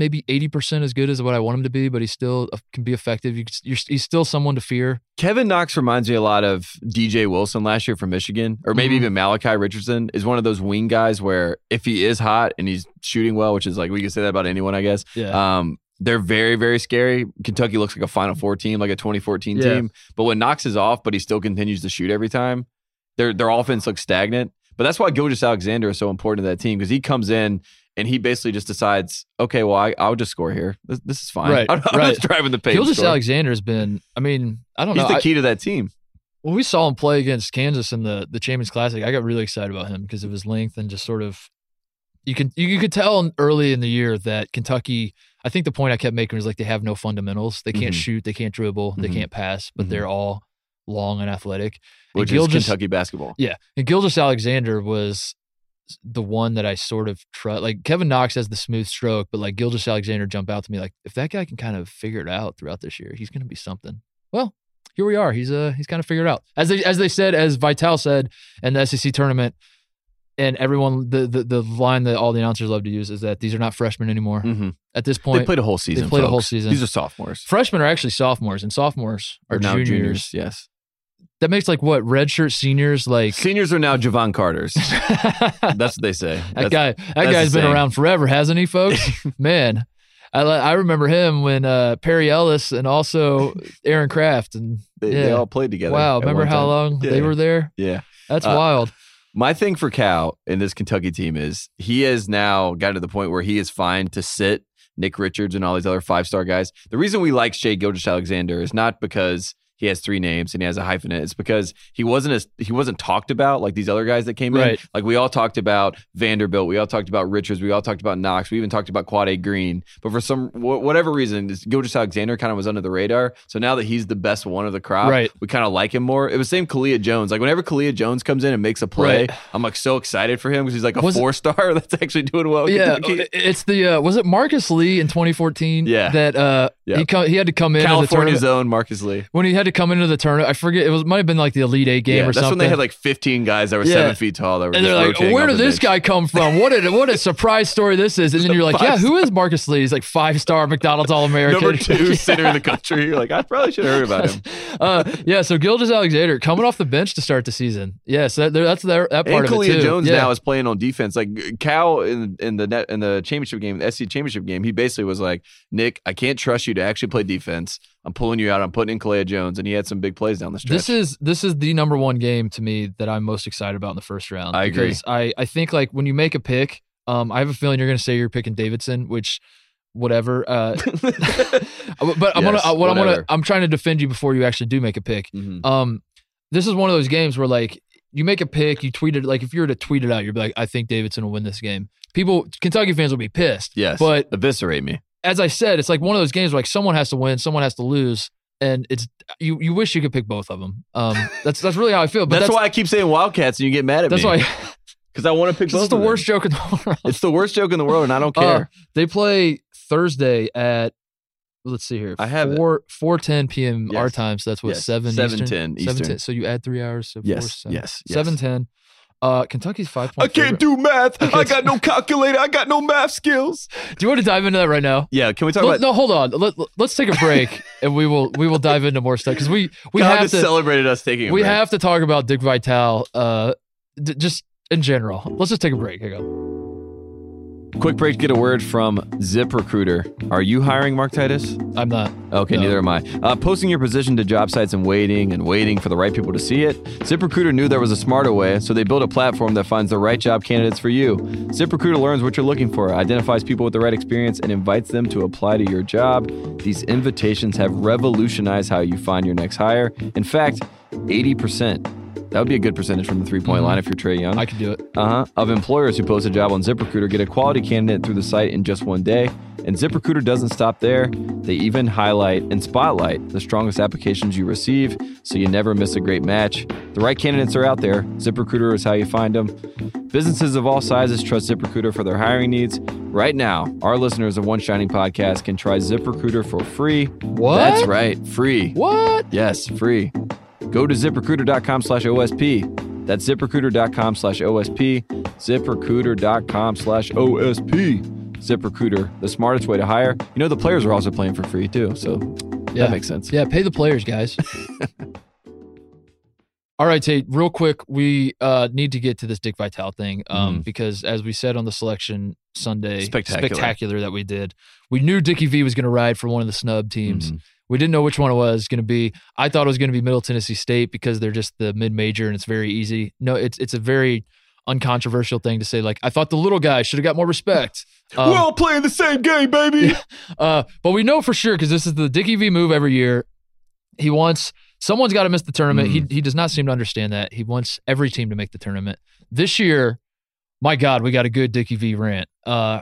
maybe 80% as good as what I want him to be, but he still uh, can be effective. You, he's still someone to fear. Kevin Knox reminds me a lot of DJ Wilson last year from Michigan, or maybe Mhm. even Malachi Richardson is one of those wing guys where if he is hot and he's shooting well, which is like we can say that about anyone, I guess. Yeah. Um, they're very, very scary. Kentucky looks like a Final Four team, like a 2014 Yeah. team. But when Knox is off, but he still continues to shoot every time, their their offense looks stagnant. But that's why Gilgeous Alexander is so important to that team because he comes in and he basically just decides, okay, well, I, I'll just score here. This, this is fine. Right, (laughs) I'm, I'm right. just driving the pace. Gilgeous score. Alexander has been, I mean, I don't He's know. the I- key to that team. when we saw him play against Kansas in the the Champions Classic, I got really excited about him because of his length and just sort of you can you, you could tell early in the year that Kentucky. I think the point I kept making was like they have no fundamentals. They can't Mhm. shoot, they can't dribble, they Mhm. can't pass, but Mhm. they're all long and athletic. And which is Kentucky basketball. Yeah, and Gilgeous Alexander was the one that I sort of trust. Like Kevin Knox has the smooth stroke, but like Gilgeous Alexander jumped out to me like if that guy can kind of figure it out throughout this year, he's going to be something. Well, here we are. He's uh he's kind of figured it out as they as they said as Vitale said in the SEC tournament. And everyone, the, the the line that all the announcers love to use is that these are not freshmen anymore. hmm At this point, They played a whole season. They played a whole season. These are sophomores. freshmen are actually sophomores, and sophomores are, now juniors. Yes. That makes like what redshirt seniors like. Seniors are now Jevon Carter's. (laughs) That's what they say. That's- guy, that that's guy's the been saying. around forever, hasn't he, folks? (laughs) Man, I I remember him when uh, Perry Ellis and also Aaron Craft and They, they all played together. wow, remember how time. long they were there? Yeah. That's Uh, wild. My thing for Cal in this Kentucky team is he has now gotten to the point where he is fine to sit Nick Richards and all these other five star guys. The reason we like Shai Gilgeous Alexander is not because he has three names and he has a hyphen in it. It's because he wasn't as he wasn't talked about like these other guys that came in. Like we all talked about Vanderbilt, we all talked about Richards, we all talked about Knox, we even talked about Quade Green. But for some wh- whatever reason, Gilgeous Alexander kind of was under the radar. So now that he's the best one of the crop, Right. we kind of like him more. It was same Killeya Jones. Like whenever Killeya Jones comes in and makes a play, Right. I'm like so excited for him because he's like a Was it- four star (laughs) that's actually doing well. Yeah, it's the uh, was it Marcus Lee in 2014? Yeah. that uh, Yeah. he co- he had to come in California's own Marcus Lee. when he had to come into the tournament. I forget it was might have been like the Elite Eight game Yeah, or that's something. That's when they had like 15 guys that were Yeah. seven feet tall that were and they're like, "Where did this bench. guy come from? What a what a (laughs) surprise story this is!" And then you're like, "Yeah, who is Marcus Lee? He's like five star McDonald's All American, Number (laughs) two center in the country. You're like, I probably should have heard about him. (laughs) uh, yeah, so Gilgeous Alexander coming off the bench to start the season. Yes, that, that's that, that part And of it Killeya too. Jones yeah. now is playing on defense. Like Cal in in the net in the championship game, the SC championship game, he basically was like, Nick, I can't trust you to actually play defense. I'm pulling you out. I'm putting in Killeya Jones, and he had some big plays down the stretch. This is this is the number one game to me that I'm most excited about in the first round. I agree. because I I think like when you make a pick, um, I have a feeling you're going to say you're picking Davidson, which whatever. Uh, (laughs) but I'm gonna Yes, uh, what I'm gonna. I'm trying to defend you before you actually do make a pick. Mhm. Um, this is one of those games where like you make a pick, you tweet it. Like if you were to tweet it out, you'd be like, I think Davidson will win this game. People, Kentucky fans will be pissed. Yes, but eviscerate me. As I said, it's like one of those games where like someone has to win, someone has to lose, and it's you. You wish you could pick both of them. Um, (laughs) that's that's really how I feel. But That's, that's, why I keep saying Wildcats, and you get mad at that's me. That's why (laughs) because I want to pick (laughs) both. is the of them. worst joke in the world. It's the worst joke in the world, and I don't Uh, care. they play Thursday at let's see here. I have four four ten p.m. our time. So that's what Yes. seven 7:10 Eastern? Eastern. 7:10. So you add three hours. So four, seven. yes, yes. seven ten. Uh, Kentucky's five I point. can't do math. (laughs) I got no calculator. I got no math skills. Do you want to dive into that right now? Yeah, can we talk Let- about? no, hold on. Let, us take a break (laughs) and we will we will dive into more stuff because we we God have to celebrated us taking. A we break. have to talk about Dick Vitale. Uh, d- just in general. Let's just take a break. Here you go. Quick break to get a word from ZipRecruiter. Are you hiring, Mark Titus? I'm not. Okay, No. neither am I. Uh, posting your position to job sites and waiting and waiting for the right people to see it. ZipRecruiter knew there was a smarter way, so they built a platform that finds the right job candidates for you. ZipRecruiter learns what you're looking for, identifies people with the right experience, and invites them to apply to your job. These invitations have revolutionized how you find your next hire. In fact, 80%. That would be a good percentage from the three point line if you're Trae Young. I could do it. Uh-huh. Of employers who post a job on ZipRecruiter get a quality candidate through the site in just one day. And ZipRecruiter doesn't stop there. They even highlight and spotlight the strongest applications you receive so you never miss a great match. The right candidates are out there. ZipRecruiter is how you find them. Businesses of all sizes trust ZipRecruiter for their hiring needs. Right now, our listeners of One Shining Podcast can try ZipRecruiter for free. What? That's right, free. What? Yes, free. Go to ziprecruiter.com slash OSP. That's ziprecruiter.com slash OSP. ZipRecruiter.com slash OSP. ZipRecruiter, the smartest way to hire. You know, the players are also playing for free too, so Yeah. that makes sense. Yeah, pay the players, guys. (laughs) All right, Tate, real quick, we uh, need to get to this Dick Vitale thing um, Mhm. because, as we said on the selection Sunday Spectacular. spectacular that we did, we knew Dickie V was going to ride for one of the snub teams. Mhm. We didn't know which one it was going to be. I thought it was going to be Middle Tennessee State because they're just the mid major and it's very easy. No, it's it's a very uncontroversial thing to say. Like I thought the little guy should have got more respect. (laughs) Um, We're all playing the same game, baby. (laughs) uh, but we know for sure because this is the Dickie V move every year. He wants someone's got to miss the tournament. He he does not seem to understand that. He wants every team to make the tournament. This year, my God, we got a good Dickie V rant. Uh,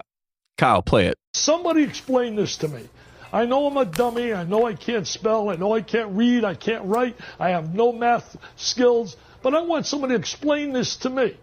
Kyle, play it. Somebody explain this to me. I know I'm a dummy. I know I can't spell. I know I can't read. I can't write. I have no math skills. But I want somebody to explain this to me.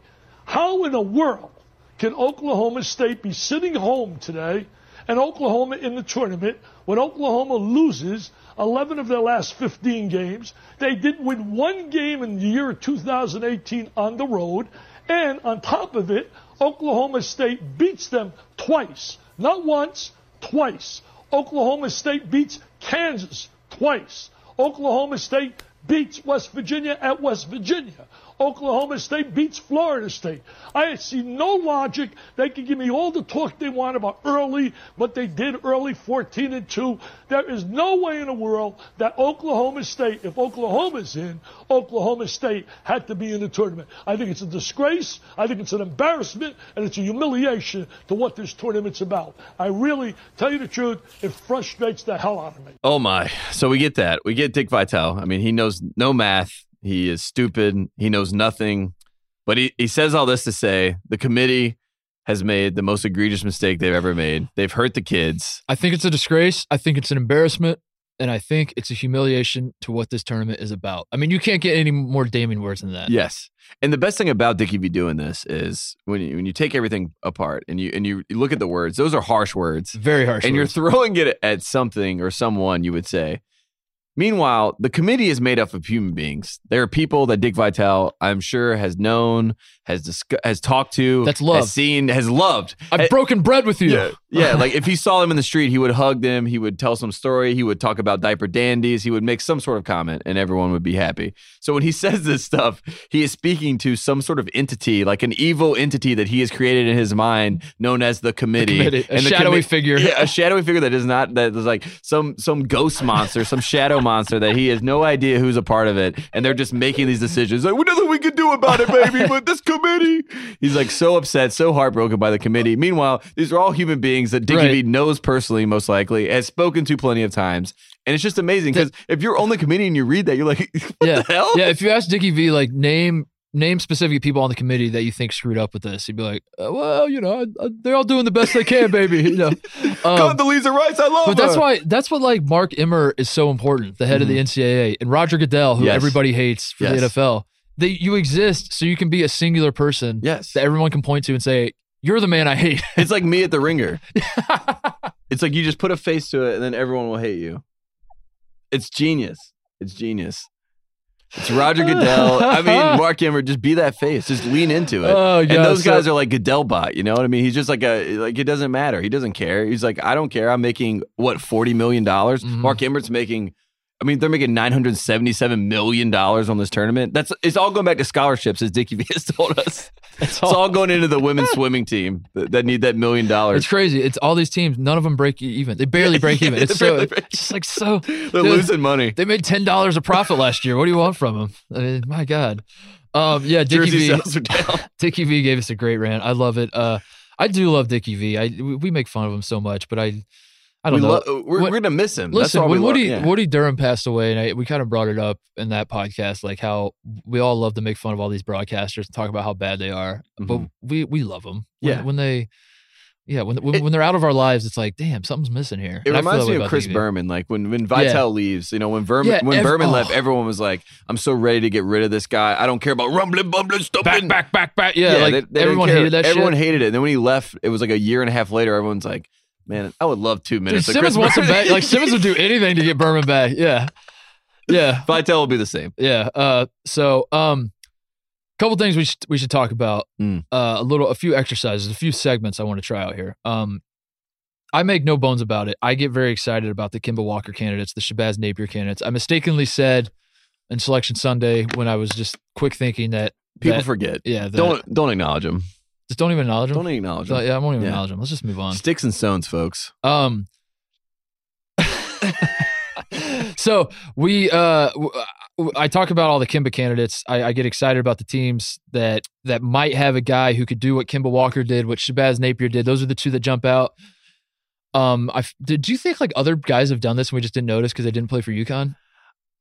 How in the world can Oklahoma State be sitting home today and Oklahoma in the tournament when Oklahoma loses 11 of their last 15 games? They didn't win one game in the year 2018 on the road. And on top of it, Oklahoma State beats them twice. Not once, twice. Oklahoma State beats Kansas twice. Oklahoma State beats West Virginia at West Virginia. Oklahoma State beats Florida State. I see no logic. They can give me all the talk they want about early, but they did early 14 and 2. There is no way in the world that Oklahoma State, if Oklahoma's in, Oklahoma State had to be in the tournament. I think it's a disgrace. I think it's an embarrassment, and it's a humiliation to what this tournament's about. I really, tell you the truth, it frustrates the hell out of me. Oh my. So we get that. We get Dick Vitale. I mean, he knows no math. He is stupid. He knows nothing. But he, he says all this to say the committee has made the most egregious mistake they've ever made. They've hurt the kids. I think it's a disgrace. I think it's an embarrassment. And I think it's a humiliation to what this tournament is about. I mean, you can't get any more damning words than that. Yes. And the best thing about Dickie V doing this is when you, when you take everything apart and you and you, look at the words, those are harsh words. Very harsh. and words. you're throwing it at something or someone, you would say. Meanwhile, the committee is made up of human beings. There are people that Dick Vitale, I'm sure, has known, has discuss- has talked to, That's love. has seen, has loved. I've Eh, broken bread with you. yeah, yeah. Like if he saw them in the street, he would hug them. He would tell some story. He would talk about diaper dandies. He would make some sort of comment, and everyone would be happy. So when he (laughs) says this stuff, he is speaking to some sort of entity, like an evil entity that he has created in his mind, known as the committee. committee, a the shadowy figure. Yeah, a (laughs) shadowy figure that is not that is like some some ghost monster, some shadow monster that he has no idea who's a part of it, and they're just making these decisions. Like, "Well, nothing we can do about it, baby. (laughs) But this committee, he's like so upset, so heartbroken by the committee. Meanwhile, these are all human beings that Dickie Right. V knows personally, most likely, has spoken to plenty of times, and it's just amazing because if you're on the committee and you read that, you're like, (laughs) what yeah. the hell? Yeah. If you ask Dickie V, like, name name specific people on the committee that you think screwed up with this, he'd be like, uh, well, you know, uh, they're all doing the best they can, baby. You know. (laughs) Um, Condoleezza Rice, I love but that's why that's what like Mark Emmert is so important, the head of the NCAA, and Roger Goodell, who Mm-hmm. Yes. everybody hates for Yes. the NFL. They you exist so you can be a singular person Yes. that everyone can point to and say, "You're the man I hate." (laughs) It's like me at the ringer. (laughs) it's like you just put a face to it and then everyone will hate you. It's genius. It's genius. It's Roger Goodell. I mean, (laughs) Mark Emmert, just be that face. Just lean into it. Oh, yeah, and those so- guys are like Goodell bot. You know what I mean? He's just like a like it doesn't matter. He doesn't care. He's like, I don't care. I'm making what forty million dollars. Mhm. Mark Emmert's making I mean, they're making nine hundred seventy-seven million dollars on this tournament. That's it's all going back to scholarships, as Dickie (laughs) V has told us. (laughs) It's It's all going into the women's (laughs) swimming team that, that need that million dollars. It's crazy. It's all these teams. None of them break even. They barely break Yeah, even. It's so. break It's just like so. They're dude, losing money. They made ten dollars a profit last year. What do you want from them? I mean, my God. Um, yeah, Dickie Jersey V. sales are down. Dickie V gave us a great rant. I love it. Uh, I do love Dickie V. I we make fun of him so much, but I, I don't We know. lo- we're, What- we're gonna miss him. That's Listen, all we when lo- Woody yeah. Woody Durham passed away, and I, we kind of brought it up in that podcast, like how we all love to make fun of all these broadcasters and talk about how bad they are, but Mhm. we we love them. Yeah. when they, yeah, when when, It- when they're out of our lives, it's like, damn, something's missing here. It And reminds me of Chris Berman. Like when when Vitale leaves, you know, when Berman Yeah, when ev- Berman left, oh. everyone was like, "I'm so ready to get rid of this guy. I don't care about rumbling, bumbling, stumbling." Back, back, back, back. Yeah, like they- they everyone hated that Everyone shit. hated it. And then when he left, it was like a year and a half later. Everyone's like, "Man, I would love two minutes." of Simmons wants him Berman." back. Like Simmons would do anything to get Berman back. Yeah, yeah, Vitale will be the same. yeah. Uh, so um, couple things we should we should talk about. Mm. Uh, a little, a few exercises, a few segments I want to try out here. Um, I make no bones about it. I get very excited about the Kemba Walker candidates, the Shabazz Napier candidates. I mistakenly said in Selection Sunday when I was just quick thinking that People that- forget. yeah, that, Don't don't acknowledge him. Just don't even acknowledge them. Don't even acknowledge So, yeah, I won't even Yeah. acknowledge them. Let's just move on. Sticks and stones, folks. Um. (laughs) so we, uh, w- w- I talk about all the Kemba candidates. I, I get excited about the teams that that might have a guy who could do what Kemba Walker did, what Shabazz Napier did. Those are the two that jump out. Um, I did. Do you think like other guys have done this and we just didn't notice because they didn't play for UConn?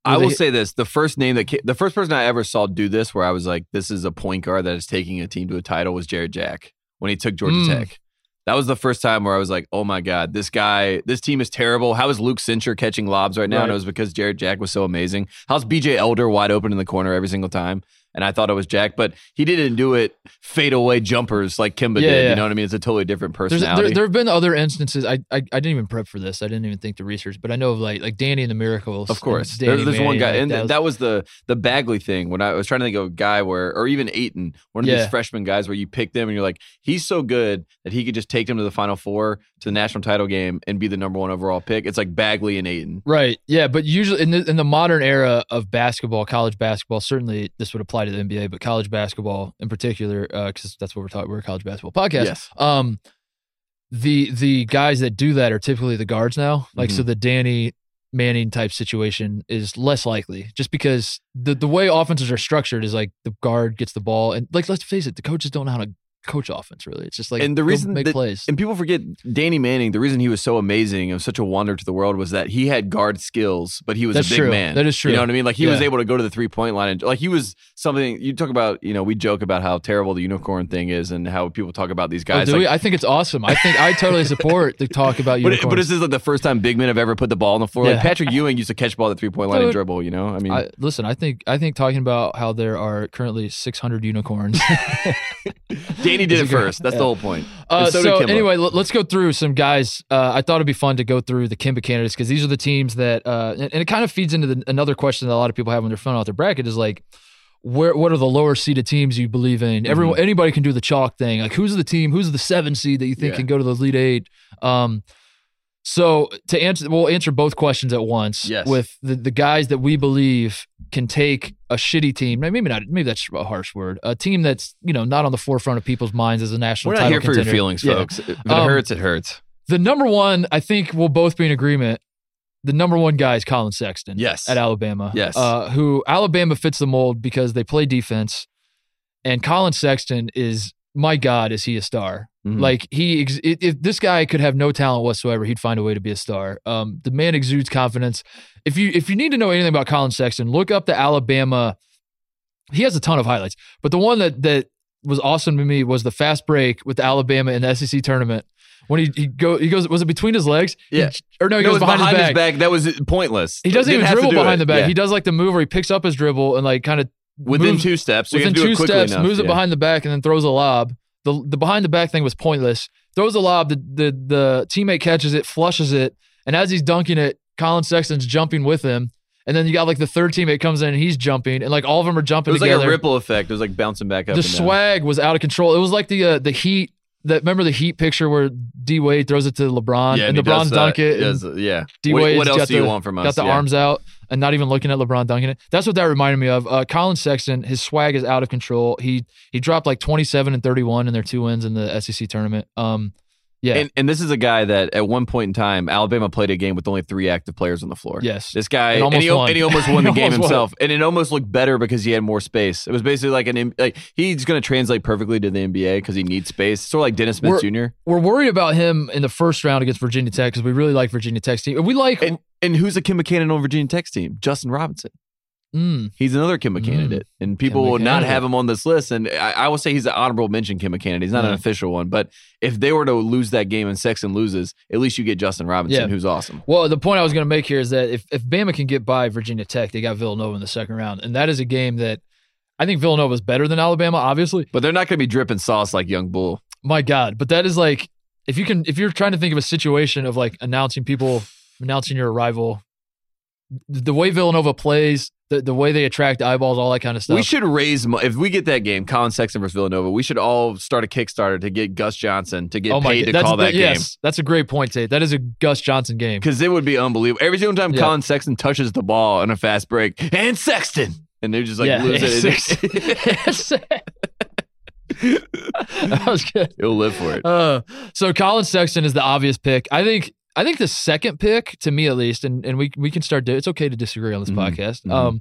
I will they- say this: the first name that ca- the first person I ever saw do this, where I was like, "This is a point guard that is taking a team to a title," was Jarrett Jack when he took Georgia Mm. Tech. That was the first time where I was like, "Oh my god, this guy, this team is terrible. How is Luke Schenscher catching lobs right now?" And it was because Jarrett Jack was so amazing. How's BJ Elder wide open in the corner every single time? And I thought it was Jack, but he didn't do it fadeaway jumpers like Kemba Yeah, did. yeah. You know what I mean? It's a totally different personality. there, there have been other instances. I, I I didn't even prep for this. I didn't even think to research, but I know of like like Danny and the Miracles. Of course, there, there's one guy, like, and that that was- was, the the Bagley thing. When I was trying to think of a guy where, or even Ayton, one of Yeah. these freshman guys, where you pick them and you're like, he's so good that he could just take them to the Final Four, to the national title game, and be the number one overall pick. It's like Bagley and Ayton. Right. Yeah. But usually in the, in the modern era of basketball, college basketball, certainly this would apply to the NBA, but college basketball in particular, because that's what we're talking. We're a college basketball podcast. Yes, Um, the the guys that do that are typically the guards now. Like Mm-hmm. so, the Danny Manning type situation is less likely, just because the the way offenses are structured is like the guard gets the ball, and like let's face it, the coaches don't know how to coach offense. Really, it's just like And the reason make that- plays. and people forget Danny Manning. The reason he was so amazing and such a wonder to the world was that he had guard skills, but he was That's a big true. man. That is true. You know what I mean? Like he was able to go to the three point line and like he was something. You talk about, you know, we joke about how terrible the unicorn thing is and how people talk about these Oh, guys. do like? I think it's awesome. I think I totally support the talk about (laughs) But, unicorns. but this is like the first time big men have ever put the ball on the floor. Yeah. Like Patrick Ewing used to catch ball at the three point line and dribble. You know, I mean, I, listen, I think I think talking about how there are currently 600 unicorns. (laughs) (laughs) Danny did it first. That's yeah. the whole point. Uh, so so anyway, let's go through some guys. Uh, I thought it'd be fun to go through the Kemba candidates because these are the teams that, uh, and, and it kind of feeds into the, another question that a lot of people have when they're filling out their bracket is like, where what are the lower seeded teams you believe in? Mm-hmm. Everyone, anybody can do the chalk thing. Like, who's the team? Who's the seven seed that you think Yeah. can go to the Elite Eight? Um, so to answer, we'll answer both questions at once. Yes. With the, the guys that we believe can take a shitty team. Maybe not. Maybe that's a harsh word. A team that's you know not on the forefront of people's minds as a national. We're not title here for your feelings, Yeah. folks. If it Um, hurts, it hurts. The number one, I think we'll both be in agreement. The number one guy is Collin Sexton. Yes. At Alabama. Yes. Uh, who Alabama fits the mold because they play defense, and Collin Sexton is my God, is he a star? Mhm. Like he, ex- if if this guy could have no talent whatsoever, he'd find a way to be a star. Um, the man exudes confidence. If you if you need to know anything about Collin Sexton, look up the Alabama. He has a ton of highlights, but the one that that was awesome to me was the fast break with Alabama in the SEC tournament when he he go he goes was it between his legs? He- Yeah. or no, he No, goes was behind, his, back. That was pointless. He doesn't even dribble behind it. the back. Yeah. He does like the move where he picks up his dribble and like kind of within moves- two steps. So within have to do two it steps, enough. moves it behind the back, and then throws a lob. The the behind the back thing was pointless. Throws a lob, the the the teammate catches it, flushes it, and as he's dunking it, Collin Sexton's jumping with him. And then you got like the third teammate comes in and he's jumping, and like all of them are It jumping was like together. a ripple effect. It was like bouncing back up. the swag was out of control. It was like the uh, the Heat that remember the Heat picture where D Wade throws it to LeBron yeah, and LeBron dunk it. and does, yeah. D What, what else got do you the- want from us? got the Yeah. arms out and not even looking at LeBron dunking it. That's what that reminded me of. Uh, Collin Sexton, his swag is out of control. He he dropped like 27 and 31 in their two wins in the SEC tournament. Um, yeah, And, and this is a guy that at one point in time, Alabama played a game with only three active players on the floor. yes. This guy, And and, he, and he almost (laughs) won the game almost won. himself. And it almost looked better because he had more space. It was basically like an like he's going to translate perfectly to the NBA because he needs space. Sort of like Dennis Smith We're- Jr. We're worried about him in the first round against Virginia Tech because we really like Virginia Tech's team. We like. And, and who's the Kim candidate on Virginia Tech's team? Justin Robinson. Mm, He's another Kemba Mm. candidate, and people Kemba will not candidate. have him on this list. And I, I will say he's an honorable mention Kemba candidate. He's not an official one, but if they were to lose that game and Sexton loses, at least you get Justin Robinson, Yeah. who's awesome. well, the point I was going to make here is that if if Bama can get by Virginia Tech, they got Villanova in the second round, and that is a game that I think Villanova is better than Alabama, obviously. But they're not going to be dripping sauce like Young Bull. My God, but that is like if you can if you're trying to think of a situation of like announcing people announcing your arrival, the way Villanova plays, the, the way they attract eyeballs, all that kind of stuff. We should raise mo- if we get that game, Collin Sexton versus Villanova. We should all start a Kickstarter to get Gus Johnson to get oh paid God, to that's, call that game yes, that's a great point, Tate. That is a Gus Johnson game. because it would be unbelievable. Every single time Yeah. Collin Sexton touches the ball in a fast break, and Sexton, and they're just like yeah, lose it. (laughs) (laughs) That was good. He'll live for it. Uh, so Collin Sexton is the obvious pick. I think. I think the second pick, to me at least, and, and we we can start. It's okay to disagree on this Mhm, podcast. mhm. Um,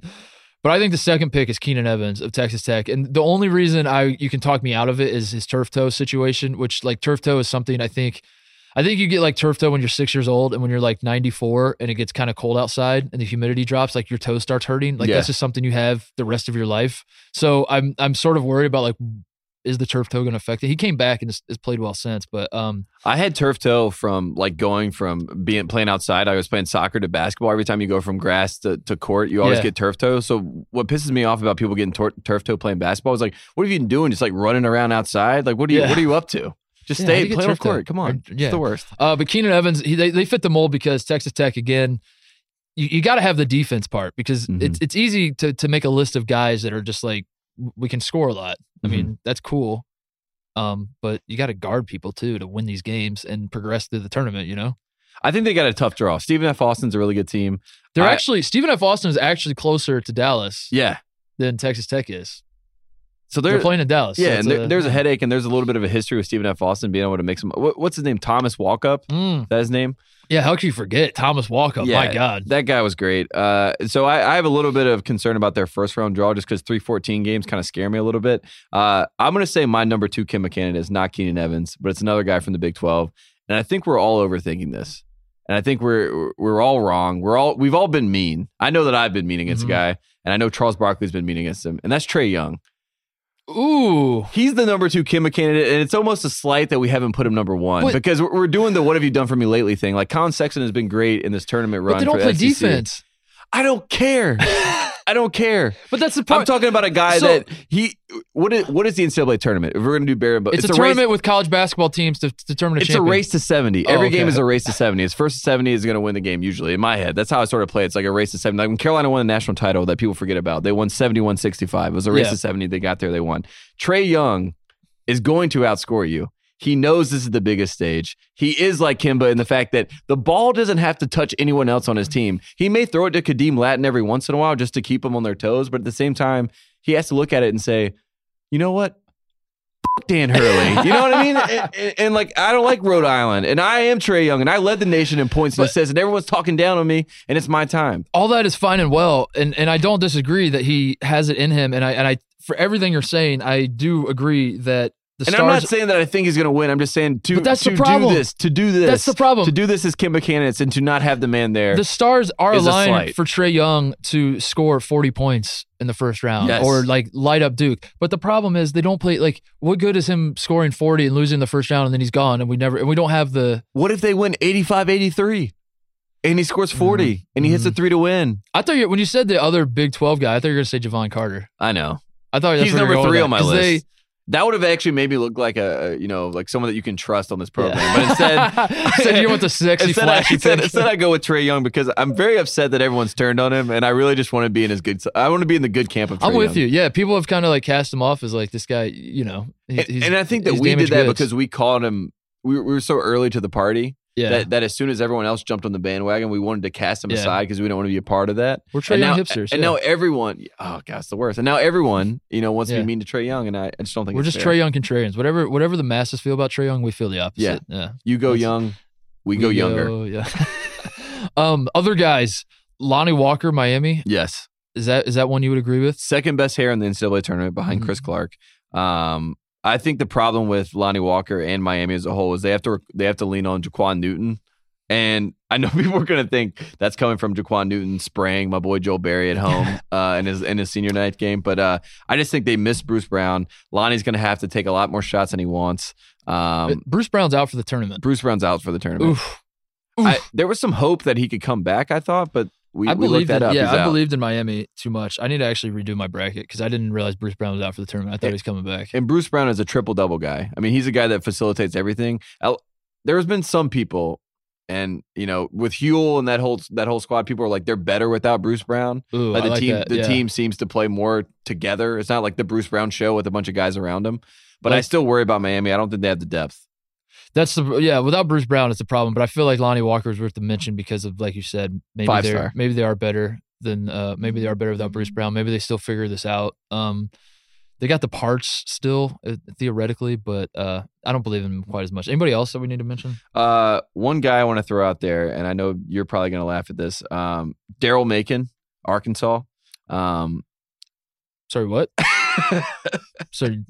but I think the second pick is Keenan Evans of Texas Tech, and the only reason I you can talk me out of it is his turf toe situation, which like turf toe is something I think. I think you get like turf toe when you're six years old and when you're like 94 and it gets kind of cold outside and the humidity drops, like your toe starts hurting. Like Yeah. that's just something you have the rest of your life. So I'm I'm sort of worried about like is the turf toe going to affect it? He came back and has, has played well since, but um I had turf toe from like going from being playing outside. I was playing soccer to basketball. Every time you go from grass to, to court, you always Yeah. get turf toe. So what pisses me off about people getting tor- turf toe playing basketball is like, what have you been doing? Just like running around outside? Like what are you Yeah. what are you up to? Just Yeah, stay play toe? court. Come on, Or- it's yeah. the worst. Uh, but Keenan Evans, he, they, they fit the mold because Texas Tech again. You, you got to have the defense part because Mhm. it's it's easy to to make a list of guys that are just like we can score a lot. I mean that's cool, um, but you got to guard people too to win these games and progress through the tournament. You know, I think they got a tough draw. Stephen F. Austin's a really good team. they're I- actually Stephen F. Austin is actually closer to Dallas Yeah. than Texas Tech is. So They're, they're, playing in Dallas. yeah, it's and there, a- there's a headache, and there's a little bit of a history with Stephen F. Austin being able to make some. What, what's his name? Thomas Walkup. Mm. Is that his name? Yeah, how could you forget Thomas Walkup? Yeah, My God. That guy was great. Uh, so I, I have a little bit of concern about their first round draw just because 314 games kind of scare me a little bit. Uh, I'm going to say my number two Kemba candidate is not Keenan Evans, but it's another guy from the Big 12. And I think we're all overthinking this. And I think we're we're all wrong. We're all we've all been mean. I know that I've been mean against Mhm. a guy, and I know Charles Barkley's been mean against him, and that's Trae Young. Ooh. He's the number two Kemba candidate, and it's almost a slight that we haven't put him number one But- because we're, doing the "What have you done for me lately" thing. Like Collin Sexton has been great in this tournament run. But they don't play SEC. defense. I don't care. (laughs) I don't care. But that's the part. I'm talking about a guy So- that he. What is what is the NCAA tournament? If we're gonna do Barry, but it's, a, race- tournament with college basketball teams to, to determine a It's a race to 70. Oh, Every game is a race to 70. It's first to 70 is going to win the game, usually, in my head. That's how I sort of play. It's like a race to 70. Like when Carolina won the national title that people forget about, they won 71 65. It was a race Yeah. to 70. They got there, they won. Trae Young is going to outscore you. He knows this is the biggest stage. He is like Kemba in the fact that the ball doesn't have to touch anyone else on his mm-hmm. team. He may throw it to Khadeem Lattin every once in a while just to keep them on their toes, but at the same time, he has to look at it and say, you know what? Dan Hurley. You know what I mean? And, and- and, like, I don't like Rhode Island, and I am Trae Young, and I led the nation in points and assists, and everyone's talking down on me, and it's my time. all that is fine and well, and and I don't disagree that he has it in him, and I and I for everything you're saying, I do agree that the And stars. I'm not saying that I think he's going to win. I'm just saying to, that's the problem. do this, to do this, That's the problem. to do this as Kemba candidates, and to not have the man there. the stars are aligned for Trae Young to score 40 points in the first round Yes. or like light up Duke. But the problem is they don't play like what good is him scoring 40 and losing the first round and then he's gone and we never and we don't have the What if they win 85 83 and he scores 40 and he hits a Mhm. three to win? I thought you when you said the other Big 12 guy, I thought you were going to say Jevon Carter. I know. I thought He's number three on my list. That would have actually made me look like a, you know, like someone that you can trust on this program. But instead, (laughs) instead you want the sexy instead, I, flashy instead, instead I go with Trae Young because I'm very upset that everyone's turned on him, and I really just want to be in his good. I want to be in the good camp of. Trae I'm with Young. you. Yeah, people have kind of like cast him off as like this guy. You know, And, and I think that we did that goods. because we called him. We we were so early to the party yeah, that, that as soon as everyone else jumped on the bandwagon, we wanted to cast them Yeah. aside because we don't want to be a part of that. we're Trae Young hipsters. And yeah. now everyone, oh gosh, it's the worst. And now everyone, you know, wants to be mean to Trae Young, and I, I just don't think we're just fair. Trae Young contrarians. Whatever, whatever the masses feel about Trae Young, we feel the opposite. Yeah, You go That's- young, we, go younger. go- yeah. (laughs) um, other guys, Lonnie Walker, Miami. Yes, Is that is that one you would agree with? second best hair in the NCAA tournament behind Mhm. Chris Clark. Um, I think the problem with Lonnie Walker and Miami as a whole is they have to they have to lean on Jaquan Newton. And I know (laughs) people are going to think that's coming from Jaquan Newton spraying my boy Joel Berry at home (laughs) uh, in his in his senior night game, but uh, I just think they miss Bruce Brown. Lonnie's going to have to take a lot more shots than he wants. Um, Bruce Brown's out for the tournament. Bruce Brown's out for the tournament. Oof. Oof. I, there was some hope that he could come back. I thought, but we, I we looked that up. yeah, He's I out. believed in Miami too much. I need to actually redo my bracket because I didn't realize Bruce Brown was out for the tournament. I thought Yeah. he was coming back. And Bruce Brown is a triple double guy. I mean, he's a guy that facilitates everything. There has been some people, and you know, with Huell and that whole that whole squad, people are like they're better without Bruce Brown. Ooh, Like the like team, that. the yeah. team seems to play more together. It's not like the Bruce Brown show with a bunch of guys around him. But I still worry about Miami. I don't think they have the depth. That's the yeah. Without Bruce Brown, it's a problem. But I feel like Lonnie Walker is worth the mention because of like you said, maybe Five they're star. maybe they are better than uh maybe they are better without Bruce Brown. Maybe they still figure this out. Um, they got the parts still uh, theoretically, but uh, I don't believe in them quite as much. Anybody else that we need to mention? Uh, one guy I want to throw out there, and I know you're probably going to laugh at this. Um, Daryl Macon, Arkansas. Um, Sorry, what? (laughs) Sorry,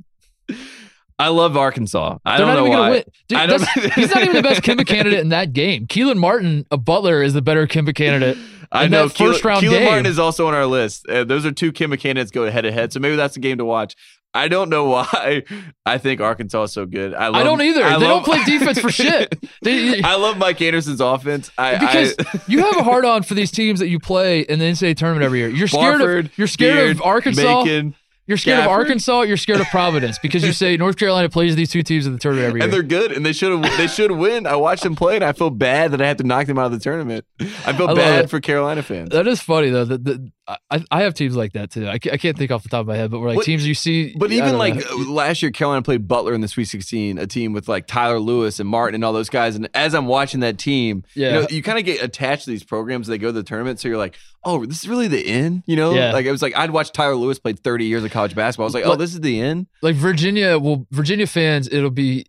I love Arkansas. I they're don't know why. gonna win. Dude, I don't- (laughs) he's not even the best Kemba candidate in that game. Kelan Martin, a Butler, is the better Kemba candidate. I know that first round Kelan game. Martin is also on our list. Uh, those are two Kemba candidates go head to head, so maybe that's a game to watch. I don't know why (laughs) I think Arkansas is so good. I, love, I don't either. I they love- don't play defense for shit. (laughs) They, I love Mike Anderson's offense. I, because I, you have a hard on for these teams that you play in the NCAA tournament every year. You're scared Barford, of you're scared Beard, of Arkansas. Macon, you're scared of Arkansas. You're scared of Providence because you say (laughs) North Carolina plays these two teams in the tournament every year. and they're good, and they should have. They should win. I watched them play, and I feel bad that I had to knock them out of the tournament. I feel I bad it. for Carolina fans. that is funny though. That that- I, I have teams like that too. I can't, I can't think off the top of my head, but we're like What- teams you see. But even like know. last year, Carolina played Butler in the Sweet 16, a team with like Tyler Lewis and Martin and all those guys. And as I'm watching that team, Yeah. you know, you kind of get attached to these programs. They go to the tournament, so you're like, oh, this is really the end. You know, Yeah. like it was like I'd watched Tyler Lewis play 30 years of college basketball. I was like, oh, this is the end. like Virginia, well, Virginia fans, it'll be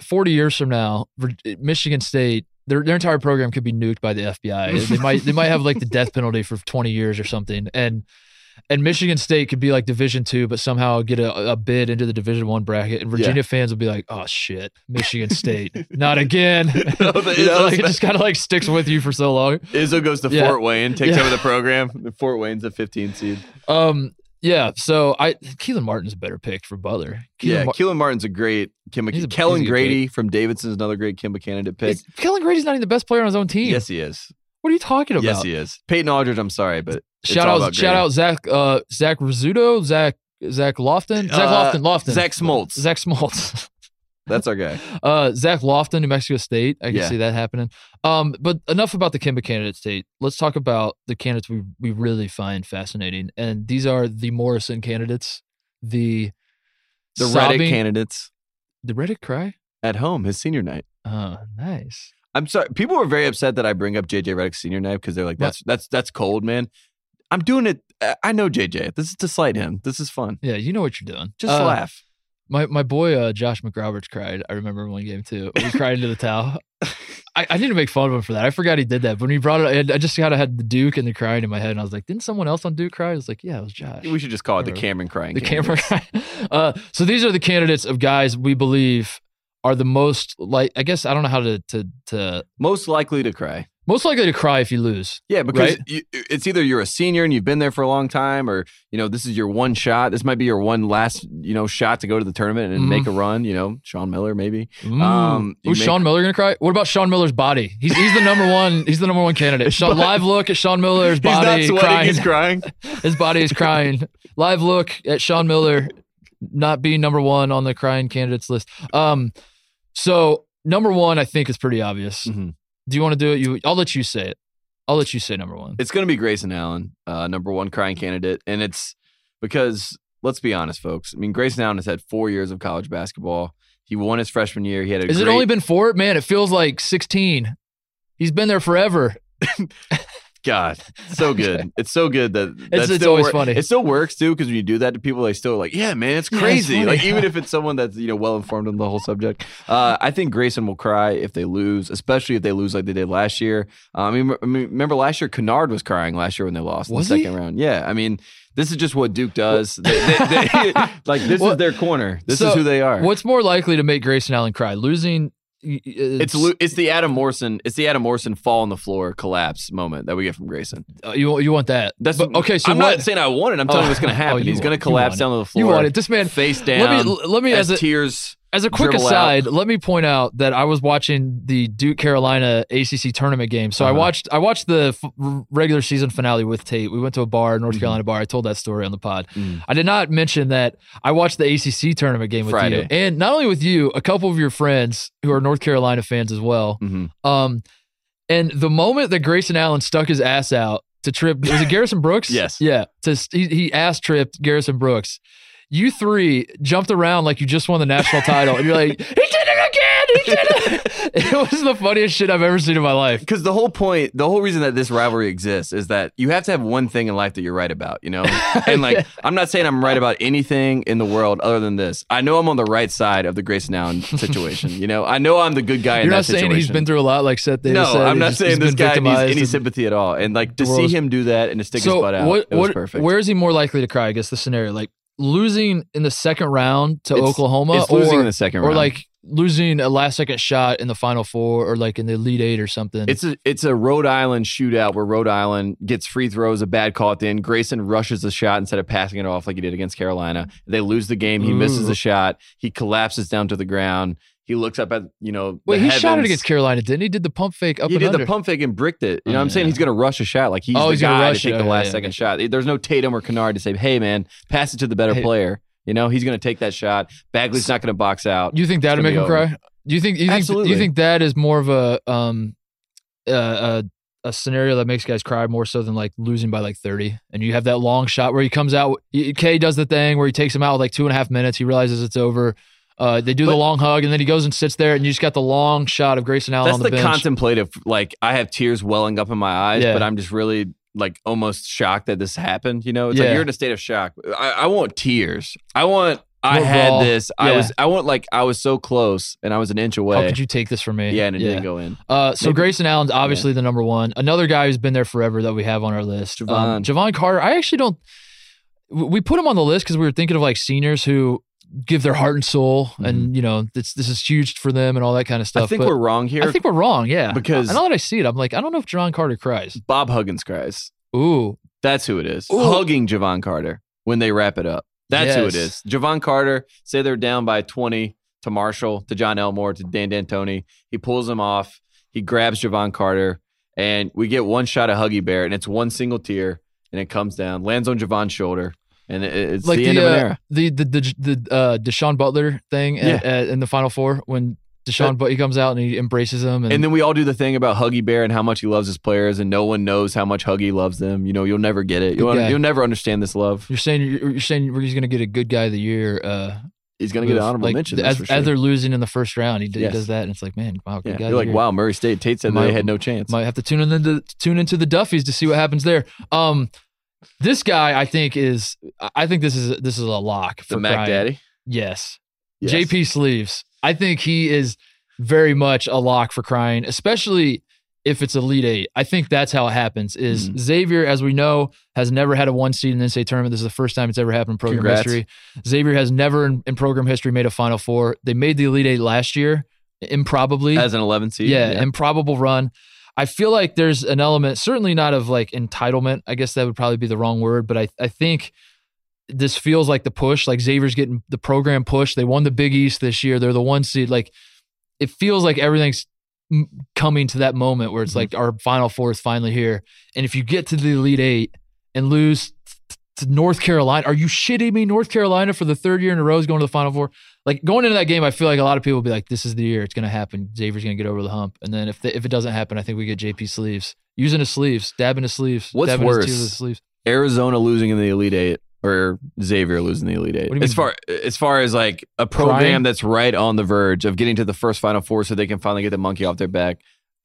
40 years from now. Michigan State, their their entire program could be nuked by the FBI. they might they might have like the death (laughs) penalty for 20 years or something, and and Michigan State could be like Division two, but somehow get a, a bid into the Division one bracket, and Virginia fans will be like, "Oh shit, Michigan State, (laughs) not again." (laughs) No, the You know, like, it just kind of like sticks with you for so long. Izzo goes to Yeah. Fort Wayne, takes Yeah. over the program. (laughs) Fort Wayne's a 15 seed. Um, yeah. So I Kelan Martin's a better pick for Butler. Kelan yeah, Mar- Kelan Martin's a great Kemba. He's a- Kellan he's a good Grady from Davidson's another great Kemba candidate pick. Kellan Grady's not even the best player on his own team. Yes, he is. What are you talking about? Yes, he is. Peyton Aldridge, I'm sorry, but shout out, shout out, Zach, uh, Zach Rizzuto, Zach, Zach Lofton, Zach Uh, Lofton, Lofton, Zach Smoltz. Zach Smoltz, (laughs) That's our guy. uh, Zach Lofton, New Mexico State. I can Yeah. see that happening. Um, but enough about the Kemba candidate state. Let's talk about the candidates we we really find fascinating, and these are the Morrison candidates, the The sobbing, Redick candidates the Redick cry. at home, his senior night. Oh, nice. I'm sorry. People were very upset that I bring up JJ Redick's senior night because they're like, What? "That's that's that's cold, man." I'm doing it. I- I know JJ. This is to slight him. This is fun. Yeah, you know what you're doing. Just Uh, laugh. My my boy uh, Josh McRoberts cried. I remember one game too. He cried into the towel. (laughs) I, I need to make fun of him for that. I forgot he did that. But when he brought it, I, just kind of had the Duke and the crying in my head, and I was like, "Didn't someone else on Duke cry?" I was like, "Yeah, it was Josh." We should just call it the Cameron crying. the candidates. camera cry. (laughs) Uh, so these are the candidates of guys we believe are the most like. I guess I don't know how to to to Most likely to cry. Most likely to cry if you lose. Yeah, because Right? you, it's either you're a senior and you've been there for a long time, or you know this is your one shot. This might be your one last you know shot to go to the tournament and Mhm. make a run. You know, Sean Miller maybe. Mm. Um, Who's make- Sean Miller gonna cry? What about Sean Miller's body? He's he's the number one. He's the number one candidate. Sean, live look at Sean Miller's He's not body sweating. crying. He's crying. (laughs) His body is crying. Live look at Sean Miller. not being number one on the crying candidates list. Um, so number one, I think is pretty obvious. Mhm. Do you want to do it? You, I'll let you say it. I'll let you say number one. It's going to be Grayson Allen, uh, number one crying candidate. And it's because, let's be honest, folks. I mean, Grayson Allen has had four years of college basketball. He won his freshman year. He had a Has great, it only been four? Man, it feels like 16. He's been there forever. (laughs) God, so (laughs) good. it's so good that that it's always wor- funny. It still works too because when you do that to people, they still are like, yeah, man, it's Yeah, it's crazy. like even if (laughs) it's someone that's you know well informed on the whole subject, uh, I think Grayson will cry if they lose, especially if they lose like they did last year. Uh, I, mean, I mean, remember last year, Kennard was crying last year when they lost Was in the he? second round. Yeah, I mean. This is just what Duke does. They- they- they- (laughs) like this Well, is their corner. This so is who they are. What's more likely to make Grayson Allen cry? Losing. It's Lu- it's the Adam Morrison it's the Adam Morrison fall on the floor collapse moment that we get from Grayson. uh, you you want that? That's But- okay. So I'm what? not saying I want it. I'm telling you what's going to Oh, happen. you He's going to collapse down to the floor. you want it? This man. face down. Let me let me as, as a tears. As a quick aside, let me point out that I was watching the Duke Carolina ACC tournament game. So I Uh-huh. watched I watched the f- regular season finale with Tate. We went to a bar, North Mhm. Carolina bar. I told that story on the pod. Mm. I did not mention that I watched the ACC tournament game with you, and not only with you, a couple of your friends who are North Carolina fans as well. Mhm. Um, and the moment that Grayson Allen stuck his ass out to trip, was it (laughs) Garrison Brooks? Yes. Yeah. To he, he ass tripped Garrison Brooks. You three jumped around like you just won the national title, and you're like, he did it again. He did it. (laughs) it was the funniest shit I've ever seen in my life. Because the whole point, the whole reason that this rivalry exists is that you have to have one thing in life that you're right about, you know? (laughs) And like, I'm not saying I'm right about anything in the world other than this. I know I'm on the right side of the Grayson Allen (laughs) situation, you know? I know I'm the good guy in You're not saying situation. he's been through a lot, like Seth Davis no, said. I'm not just- saying he's this guy needs any sympathy at all. And like to see him do that and to stick so his butt out, what, it was what, perfect. where is he more likely to cry? I guess the scenario, like losing in the second round to It's- Oklahoma, it's losing or, in the second or round. like losing a last second shot in the final four, or like in the Elite Eight or something. It's a it's a Rhode Island shootout where Rhode Island gets free throws, a bad call at the end. Grayson rushes the shot instead of passing it off like he did against Carolina. They lose the game. He misses Ooh. the shot. He collapses down to the ground. He looks up at you know. Wait, he shot it against Carolina, didn't he? Did the pump fake up He did under? the pump fake and bricked it. You know, Oh, what I'm saying he's going to rush a shot like he's Oh, he's gonna guy rush to take it. the last yeah, second yeah. shot. There's no Tatum or Kennard to say, "Hey, man, pass it to the better Hey. player." You know, he's going to take that shot. Bagley's not going to box out. Do you think that'd make him be cry? Do you think you think Absolutely. you think that is more of a um uh, a a scenario that makes guys cry more so than like losing by like thirty, and you have that long shot where he comes out. K does the thing where he takes him out with like two and a half minutes. He realizes it's over. Uh, they do the long hug, and then he goes and sits there, and you just got the long shot of Grayson Allen That's on the, the, contemplative. Like I have tears welling up in my eyes, Yeah. but I'm just really like almost shocked that this happened. You know, it's Yeah. like you're in a state of shock. I, I want tears. I want. I More had raw. this. I was. I want like I was so close, and I was an inch away. How could you take this from me? yeah, and it didn't go in. Uh, so Maybe- Grayson Allen's obviously the number one. Another guy who's been there forever that we have on our list, Jevon. Um, Jevon Carter. I actually don't. We put him on the list because we were thinking of like seniors who give their heart and soul, and you know this this is huge for them and all that kind of stuff. Mm-hmm. I think but we're wrong here. I think we're wrong. Yeah, Because- now that I see it, I'm like, I don't know if Jevon Carter cries. Bob Huggins cries. Ooh, That's who it is. Ooh. Hugging Jevon Carter when they wrap it up. That's who it is. Jevon Carter, say they're down by 20 to Marshall, to John Elmore, to Dan D'Antoni. He pulls him off. He grabs Jevon Carter, and we get one shot of Huggy Bear, and it's one single tear, and it comes down, lands on Jevon's shoulder, and it's like the, the end of an uh, era. the the the, the uh, Da'Sean Butler thing Yeah. at- in the Final Four when Da'Sean but he comes out and he embraces him and, And then we all do the thing about Huggy Bear and how much he loves his players, and no one knows how much Huggy loves them. You know, you'll never get it. You'll, you'll never understand this love. you're saying you're, you're saying he's going to get a good guy of the year. Uh, He's going to get an honorable like, mention. As, for as they're losing in the first round, he, d- Yes. he does that, and it's like, man, wow, good Yeah. guy. You're like, year. wow, Murray State. Tate said My- they had no chance. Might have to tune into tune into the Duffies to see what happens there. Um, this guy, I think is, I think this is this is a lock for the Mac crying. Daddy. Yes. Yes. JP Sleeves. I think he is very much a lock for crying, especially if it's Elite Eight. I think that's how it happens. Is Mhm. Xavier, as we know, has never had a one seed in the NCAA tournament. This is the first time it's ever happened in program Congrats. history. Xavier has never in, in program history made a Final Four. They made the Elite Eight last year, improbably. as an 11 seed. yeah, improbable run. I feel like there's an element, certainly not of like entitlement. I guess that would probably be the wrong word, but I, I think this feels like the push. Like Xavier's getting the program push. They won the Big East this year. They're the one seed. Like it feels like everything's coming to that moment where it's Mhm. like our Final Four is finally here. And if you get to the Elite Eight and lose to North Carolina. Are you shitting me? North Carolina for the third year in a row is going to the Final Four. Like going into that game, I feel like a lot of people will be like, "This is the year. It's going to happen. Xavier's going to get over the hump." And then if the, if it doesn't happen, I think we get JP sleeves using his sleeves, dabbing his sleeves. What's dabbing worse? His sleeves. Arizona losing in the Elite Eight or Xavier losing the Elite Eight. What do you As far as far as like a program Crying? that's right on the verge of getting to the first Final Four, so they can finally get the monkey off their back.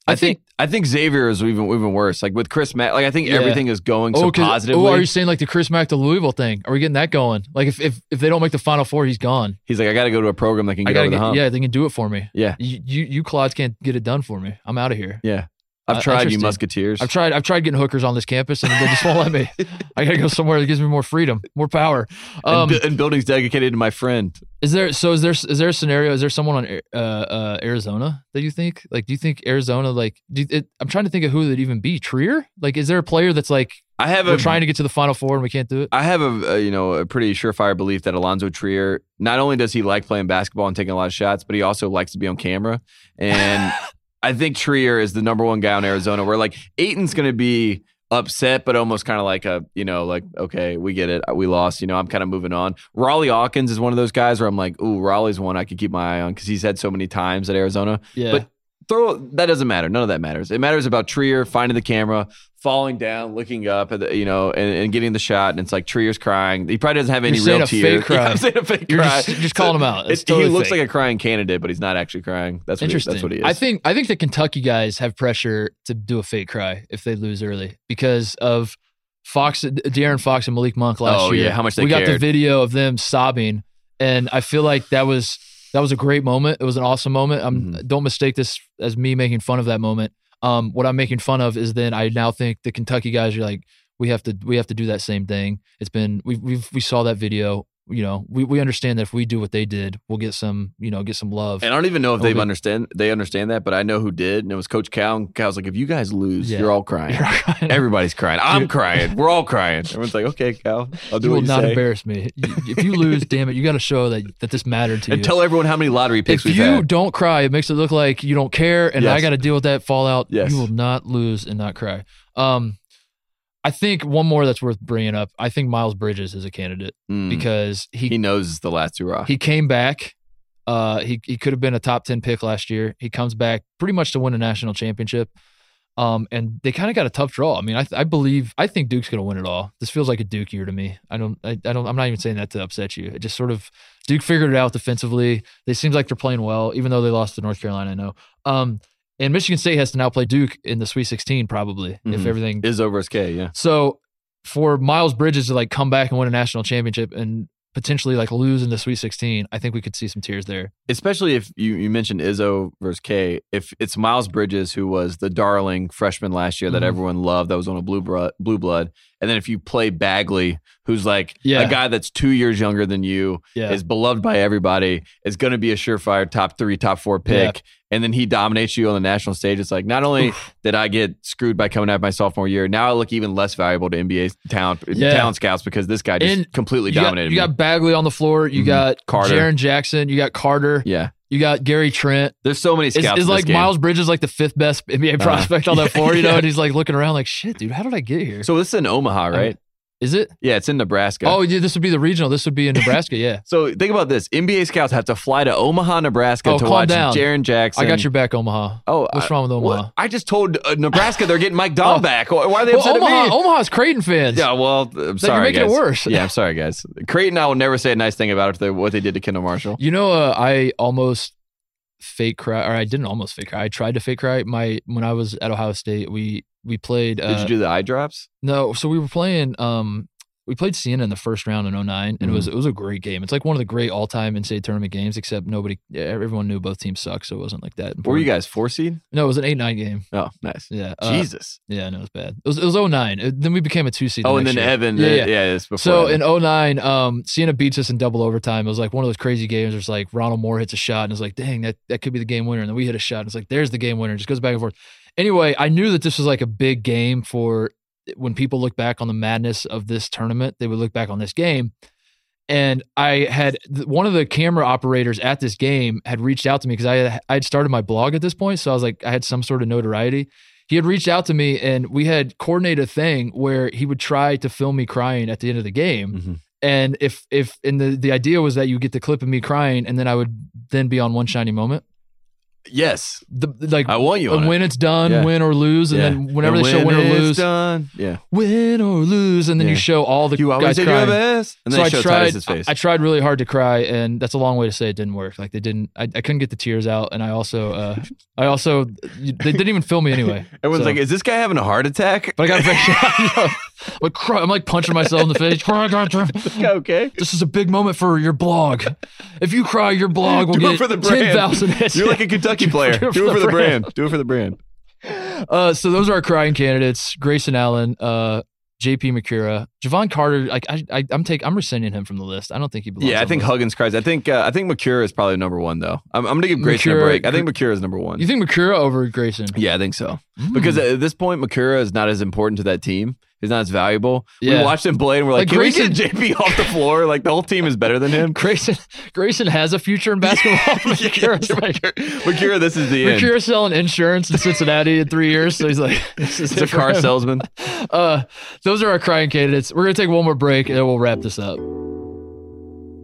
I, I think, think- I think Xavier is even even worse. Like with Chris Mack, like I think Yeah. everything is going so oh, 'cause- positively. Oh, are you saying like the Chris Mack to Louisville thing? Are we getting that going? Like if if, if they don't make the Final Four, he's gone. He's like, I got to go to a program that can I get gotta over the get, hump. yeah, they can do it for me. Yeah. You you, you clods can't get it done for me. I'm out of here. yeah. I've Uh, tried you. Musketeers. I've tried. I've tried getting hookers on this campus, and they just won't let me. (laughs) I gotta go somewhere that gives me more freedom, more power. and, Um, bu- and buildings dedicated to my friend. is there? So is there? Is there a scenario? Is there someone on uh, uh, Arizona that you think? Like, do you think Arizona? Like, do you, it, I'm trying to think of who that'd even be. Trier? Like, is there a player that's like I have we're a trying to get to the Final Four and we can't do it? I have a, a you know a pretty surefire belief that Alonzo Trier not only does he like playing basketball and taking a lot of shots, but he also likes to be on camera. And (laughs) I think Trier is the number one guy in Arizona. Where like Ayton's going to be upset, but almost kind of like a you know like okay, we get it, we lost. You know, I'm kind of moving on. Rawle Alkins is one of those guys where I'm like, ooh, Rawle's one I could keep my eye on because he's had so many times at Arizona. Yeah. But throw that doesn't matter. None of that matters. It matters about Trier finding the camera, falling down, looking up at the, you know, and, and getting the shot. And it's like Trier's crying. He probably doesn't have any real tears. (laughs) Yeah, I'm saying a fake You're cry. just, just calling him out. It's It- totally he looks fake. like a crying candidate, but he's not actually crying. That's what he, Interesting. that's what he is. I think I think the Kentucky guys have pressure to do a fake cry if they lose early because of Fox, De'Aaron Fox, and Malik Monk last Oh, year. yeah, how much they we got the video of them sobbing, and I feel like that was that was a great moment. It was an awesome moment. Um, Mm-hmm. Don't mistake this as me making fun of that moment. Um, what I'm making fun of is then I now think the Kentucky guys are like we have to we have to do that same thing. It's been we we we saw that video. You know, we, we understand that if we do what they did, we'll get some you know get some love. and I don't even know if they've understand they understand that, but I know who did, and it was Coach Cal. And Cal's like, if you guys lose, Yeah. you're all (laughs) crying. Everybody's crying. I'm crying. We're all crying. (laughs) Everyone's like, okay, Cal, I'll do you will you not say. embarrass me. If you lose, damn it, you got to show that that this mattered to you. and tell everyone how many lottery picks if you had. don't cry, it makes it look like you don't care, and Yes. I got to deal with that fallout. Yes. You will not lose and not cry. Um, I think one more that's worth bringing up. I think Miles Bridges is a candidate Mm. because he he knows the last two rock. he came back. Uh, he he could have been a top ten pick last year. He comes back pretty much to win a national championship. Um, and they kind of got a tough draw. I mean, I I believe I think Duke's gonna win it all. This feels like a Duke year to me. I don't I, I don't I'm not even saying that to upset you. It just sort of Duke figured it out defensively. They seems like they're playing well, even though they lost to North Carolina. I know. Um, and Michigan State has to now play Duke in the Sweet 16 probably if Mhm. everything is over as K, yeah. so for Miles Bridges to like come back and win a national championship and potentially like lose in the Sweet 16, I think we could see some tears there. Especially if you, you mentioned Izzo versus K, if it's Miles Bridges who was the darling freshman last year that Mhm. everyone loved, that was on a blue blood, blue blood, and then if you play Bagley, who's like Yeah. a guy that's two years younger than you, Yeah. is beloved by everybody, is going to be a surefire top three, top four pick, and then he dominates you on the national stage. It's like not only did I get screwed by coming out of my sophomore year, now I look even less valuable to NBA talent Yeah. talent scouts because this guy just And completely you got, dominated you me. got Bagley on the floor. You Mhm. got Carter. Jaren Jackson. You got Carter. Yeah, You got Gary Trent. there's so many scouts. is in this like. Miles Bridges like the fifth best NBA Uh-huh. prospect on that (laughs) floor, you know? Yeah. And he's like looking around like, shit, dude, how did I get here? So this is in Omaha, right? Is it? yeah, it's in Nebraska. Oh, yeah, this would be the regional. This would be in (laughs) Nebraska. Yeah. So think about this: NBA scouts have to fly to Omaha, Nebraska, Oh, to watch down. Jaren Jackson. I got your back, Omaha. Oh, What's I, wrong with Omaha? what? I just told uh, Nebraska they're getting Mike (laughs) Daum Oh. back. Why are they Well, upset Omaha, at me? Omaha's Creighton fans. Yeah, well, I'm sorry, you're making guys. it worse. Yeah, I'm sorry, guys. Creighton, I will never say a nice thing about it, what they did to Kendall Marshall. You know, uh, I almost fake cry, or I didn't almost fake cry. I tried to fake cry. My when I was at Ohio State, we we played. Uh, Did you do the eye drops? No, so we were playing. Um, we played Siena in the first round in 09, and it was it was a great game. It's like one of the great all time NCAA tournament games. Except nobody, everyone knew both teams sucked, so it wasn't like that. Were you guys four seed? No, it was an eight nine game. Oh, nice. Yeah, uh, Jesus. Yeah, no, it was bad. It was it was 09. Uh, Then we became a two seed. the Oh, and then year. Evan. Yeah, uh, yeah. yeah, it's before. So Evan. in 09, um, Siena beats us in double overtime. It was like one of those crazy games. There's like Ronald Moore hits a shot and it's like, dang, that, that could be the game winner. And then we hit a shot and it's like, there's the game winner. It just goes back and forth. Anyway, I knew that this was like a big game for when people look back on the madness of this tournament, they would look back on this game. And I had one of the camera operators at this game had reached out to me because I had, I had started my blog at this point. So I was like, I had some sort of notoriety. he had reached out to me and we had coordinated a thing where he would try to film me crying at the end of the game. Mhm. And if if and the the idea was that you get the clip of me crying and then I would then be on one shiny moment. Yes, The, like I want you and it. when it's done, Yeah. win or lose, and Yeah. then whenever And they show win or lose, done, yeah. win or lose, and then Yeah. you show all the You always guys crying. best, and then so I tried. Face. I tried really hard to cry, and that's a long way to say it didn't work. Like they didn't. I, I couldn't get the tears out, and I also, uh, I also, they didn't even film me anyway. (laughs) Everyone's So- like, "Is this guy having a heart attack?" But I got (laughs) (laughs) I'm, like, cry, I'm like punching myself in the face. Cry, cry, cry. okay. This is a big moment for your blog. If you cry, your blog will Do get for the brand. ten thousand hits. You're like a Kentucky player. Do Do it it for the brand. Do it for the brand. Uh, so those are our crying candidates: Grayson Allen, uh, J.P. Macura, Jevon Carter. Like I, I, I'm take, I'm rescinding him from the list. I don't think he belongs. Yeah, I think the. Huggins cries. I think uh, I think McCure is probably number one though. I'm, I'm gonna give Grayson a break. I think McCure is number one. You think Macura over Grayson? yeah, I think so. Mm. Because at this point, Macura is not as important to that team. He's not as valuable. Yeah. We watched him play and we're like, Like can Grayson- we get JP (laughs) off the floor? Like the whole team is better than him. (laughs) Grayson, Grayson has a future in basketball. (laughs) Like, Macura, this is the end. Selling insurance in Cincinnati in three years, so he's like, this is He's a car him. salesman. Uh, those are our crying candidates. We're gonna take one more break and then we'll wrap this up.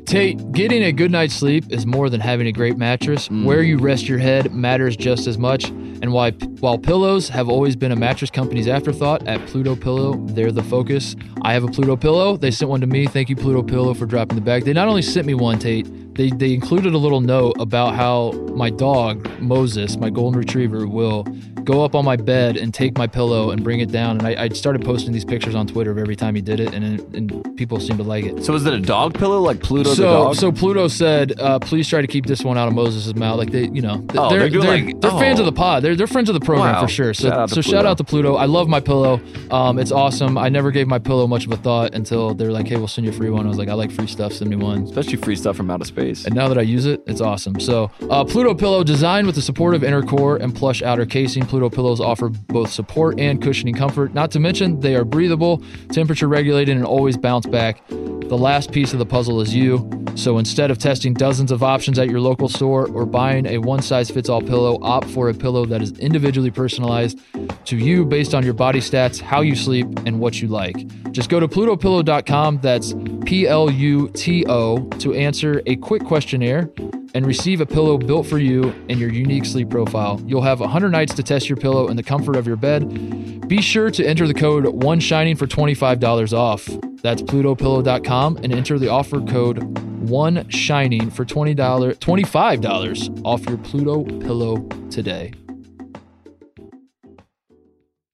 Tate, getting a good night's sleep is more than having a great mattress. Mm. Where you rest your head matters just as much. And why, while pillows have always been a mattress company's afterthought, at Pluto Pillow, they're the focus. I have a Pluto Pillow. They sent one to me. Thank you, Pluto Pillow, for dropping the bag. They not only sent me one, Tate, they, they included a little note about how my dog, Moses, my golden retriever, will go up on my bed and take my pillow and bring it down. And I, I started posting these pictures on Twitter of every time he did it, and, and people seemed to like it. So is it a dog pillow like Pluto the So, dog? so Pluto said, uh, "Please try to keep this one out of Moses' mouth." Like they, you know, th- Oh, they're they're they're, like- they're fans oh. of the pod. They're they're friends of the program Wow. for sure. So Shout out to so shout Pluto. out to Pluto. I love my pillow. Um, it's awesome. I never gave my pillow much of a thought until they're like, "Hey, we'll send you a free one." I was like, "I like free stuff. Send me one." Especially free stuff from outer space. And now that I use it, it's awesome. So, uh, Pluto Pillow, designed with a supportive inner core and plush outer casing, Pluto pillows offer both support and cushioning comfort. Not to mention, they are breathable, temperature regulated, and always bounce back. The last piece of the puzzle is you. So instead of testing dozens of options at your local store or buying a one size fits all pillow, opt for a pillow that is individually personalized to you based on your body stats, how you sleep, and what you like. Just go to plutopillow.com, that's P L U T O, to answer a quick questionnaire and receive a pillow built for you and your unique sleep profile. You'll have 100 nights to test your pillow in the comfort of your bed. Be sure to enter the code one shining for $25 off. That's plutopillow.com and enter the offer code one shining for $20 $25 off your Pluto pillow today.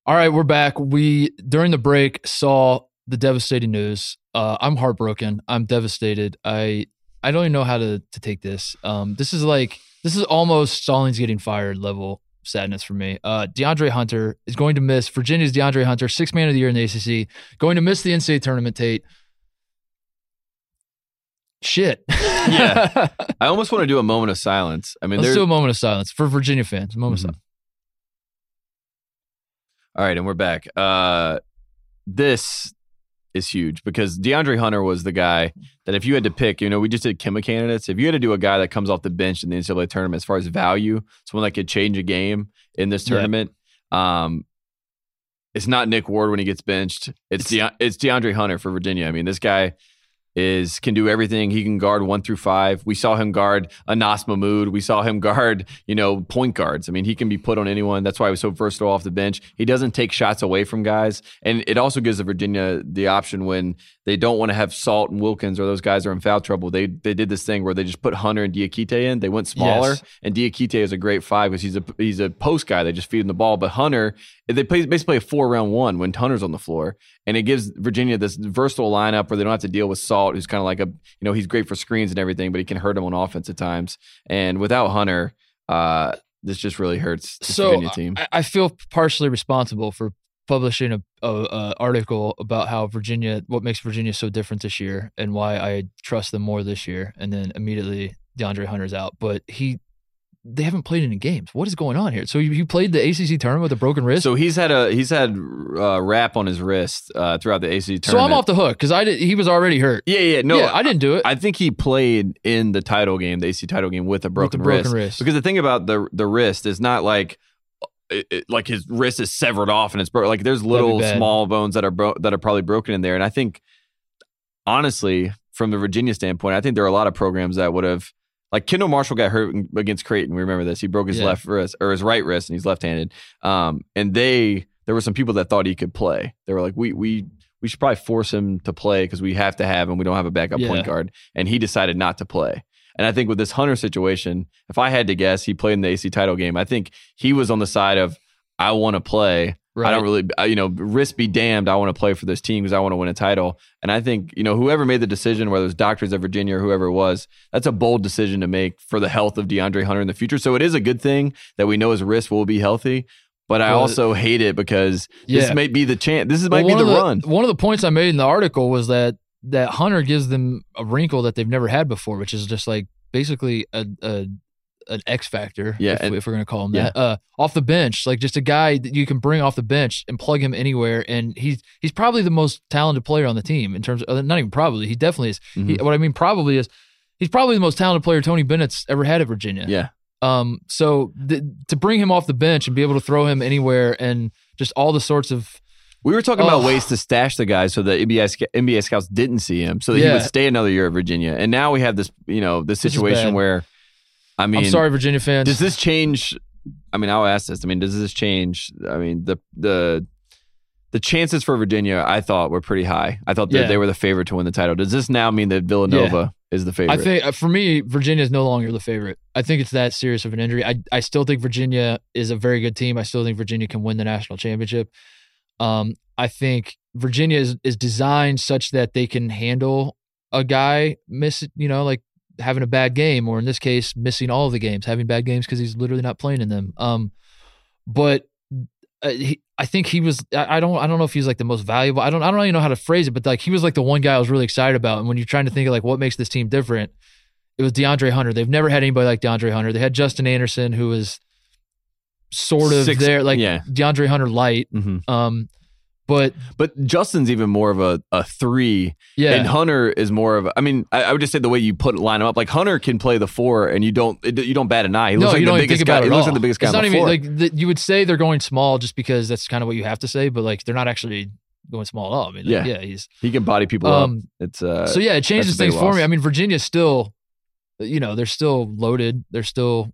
All right, we're back. We during the break saw the devastating news. Uh, I'm heartbroken. I'm devastated. I I don't even know how to to take this. Um, this is like this is almost Stallings getting fired level sadness for me. Uh, DeAndre Hunter is going to miss Virginia's DeAndre Hunter, six man of the year in the ACC, going to miss the NCAA tournament. Tate. Shit. Yeah. (laughs) I almost want to do a moment of silence. I mean, Let's do a moment of silence for Virginia fans. A moment Mhm. of silence. All right, and we're back. Uh, this is huge because DeAndre Hunter was the guy that if you had to pick, you know, we just did Kemba candidates. If you had to do a guy that comes off the bench in the NCAA tournament as far as value, someone that could change a game in this Yeah. tournament, um, it's not Nick Ward when he gets benched. It's It's- De- it's DeAndre Hunter for Virginia. I mean, this guy is can do everything. He can guard one through five. We saw him guard Anas Mahmoud. We saw him guard, you know, point guards. I mean, he can be put on anyone. That's why he was so versatile off the bench. He doesn't take shots away from guys. And it also gives the Virginia the option when they don't want to have Salt and Wilkins or those guys are in foul trouble. They they did this thing where they just put Hunter and Diakite in. They went smaller. Yes. And Diakite is a great five because he's a he's a post guy. They just feed him the ball. But Hunter, they play basically a four round one when Hunter's on the floor, and it gives Virginia this versatile lineup where they don't have to deal with Salt, who's kind of like a you know he's great for screens and everything, but he can hurt them on offense at times. And without Hunter, uh, this just really hurts the so Virginia team. I, I feel partially responsible for publishing a, a, a article about how Virginia, what makes Virginia so different this year, and why I trust them more this year. And then immediately DeAndre Hunter's out, but he, they haven't played any games. What is going on here? So you, you played the ACC tournament with a broken wrist. So he's had a he's had uh, wrap on his wrist uh, throughout the ACC tournament. So I'm off the hook because I did. He was already hurt. Yeah, yeah, no, yeah, I didn't do it. I think he played in the title game, the AC title game, with a broken, the broken wrist. wrist. Because the thing about the the wrist is not like it, it- like his wrist is severed off and it's broken. Like there's little small bones that are bro- that are probably broken in there. And I think honestly, from the Virginia standpoint, I think there are a lot of programs that would have like Kendall Marshall got hurt against Creighton. We remember this. He broke his Yeah. left wrist or his right wrist and he's left-handed. Um, and they there were some people that thought he could play. They were like, we we we should probably force him to play because we have to have him. We don't have a backup Yeah. point guard. And he decided not to play. And I think with this Hunter situation, if I had to guess, he played in the AC title game. I think he was on the side of I want to play. Right. I don't really, uh, you know, risk be damned. I want to play for this team because I want to win a title. And I think, you know, whoever made the decision, whether it's doctors of Virginia or whoever it was, that's a bold decision to make for the health of DeAndre Hunter in the future. So it is a good thing that we know his wrist will be healthy. But I Well, also hate it because this Yeah. may be the chance. This is, might Well, be the, of run. One of the points I made in the article was that that Hunter gives them a wrinkle that they've never had before, which is just like basically a, a an X factor. Yeah, if, and- if we're gonna call him yeah. that. Uh, off the bench, like just a guy that you can bring off the bench and plug him anywhere, and he's he's probably the most talented player on the team in terms of not even probably he definitely is. He, Mhm. what I mean probably is he's probably the most talented player Tony Bennett's ever had at Virginia. Yeah. Um, so th- to bring him off the bench and be able to throw him anywhere and just all the sorts of We were talking about Oh. ways to stash the guy so that NBA, NBA scouts didn't see him, so that he would stay another year at Virginia. And now we have this, you know, this This situation bad. where, I mean, I'm sorry, Virginia fans. does this change? I mean, I'll ask this. I mean, does this change? I mean, the the the chances for Virginia, I thought were pretty high. I thought that Yeah. they were the favorite to win the title. Does this now mean that Villanova is the favorite? I think uh, for me, Virginia is no longer the favorite. I think it's that serious of an injury. I I still think Virginia is a very good team. I still think Virginia can win the national championship. Um, I think Virginia is, is designed such that they can handle a guy miss, you know, like having a bad game, or in this case, missing all the games, having bad games because he's literally not playing in them. Um, but uh, he, I think he was. I I don't. I don't know if he's like the most valuable. I don't. I don't really know how to phrase it, but like he was like the one guy I was really excited about. And when you're trying to think of like what makes this team different, it was DeAndre Hunter. They've never had anybody like DeAndre Hunter. They had Justin Anderson, who was sort of Six- there, like yeah. DeAndre Hunter light. hmm Um, but But Justin's even more of a, a three, yeah, and Hunter is more of. A, I mean, I, I would just say the way you put line him up, like Hunter can play the four, and you don't it, you don't bat an eye. He no, looks like you the biggest guy. He looks all. like the biggest guy It's not even floor. like the, you would say they're going small just because that's kind of what you have to say, but like they're not actually going small at all. I mean, like, Yeah. yeah, he's he can body people up. um. It's uh, so yeah, it changes that's a big things for me. I mean, Virginia's still, you know, they're still loaded. They're still.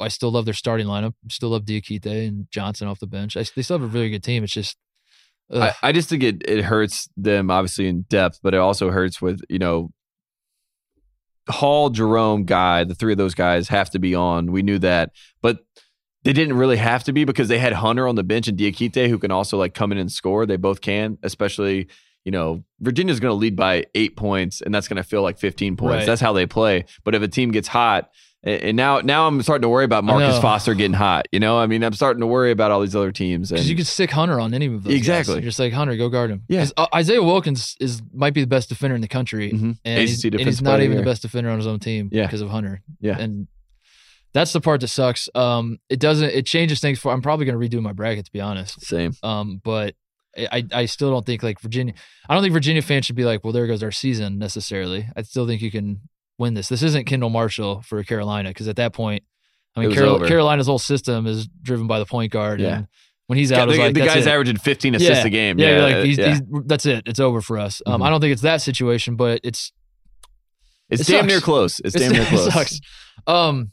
I still love their starting lineup. Still love Diakite and Johnson off the bench. I, they still have a really good team. It's just. I, I just think it it hurts them obviously in depth, but it also hurts with you know Hall, Jerome, Guy. The three of those guys have to be on. We knew that, but they didn't really have to be because they had Hunter on the bench and Diakite who can also like come in and score. They both can, especially. You know, Virginia's going to lead by eight points, and that's going to feel like 15 points. Right. That's how they play. But if a team gets hot, and now, now I'm starting to worry about Marcus. Foster getting hot. You know, I mean, I'm starting to worry about all these other teams. Because you could stick Hunter on any of those. guys. Exactly. You're just like Hunter, go guard him. Yeah. uh, Isaiah Wilkins is might be the best defender in the country, Mhm. and, he's, and he's not Player of the even the best defender on his own team Yeah. because of Hunter. Yeah. and that's the part that sucks. Um, it doesn't. It changes things for. I'm probably going to redo my bracket to be honest. same. Um, but I, I still don't think like Virginia. I don't think Virginia fans should be like, well, there goes our season necessarily. I still think you can win this. This isn't Kendall Marshall for Carolina because at that point, I mean, Carol. Carolina's whole system is driven by the point guard. Yeah. And when he's out, the, like the guy's it. averaging 15 assists yeah. a game. Yeah, Yeah, like uh, he's, yeah. he's, that's it. It's over for us. Um, Mhm. I don't think it's that situation, but it's it's it damn sucks. near close. It's, damn near (laughs) it close. sucks. Um,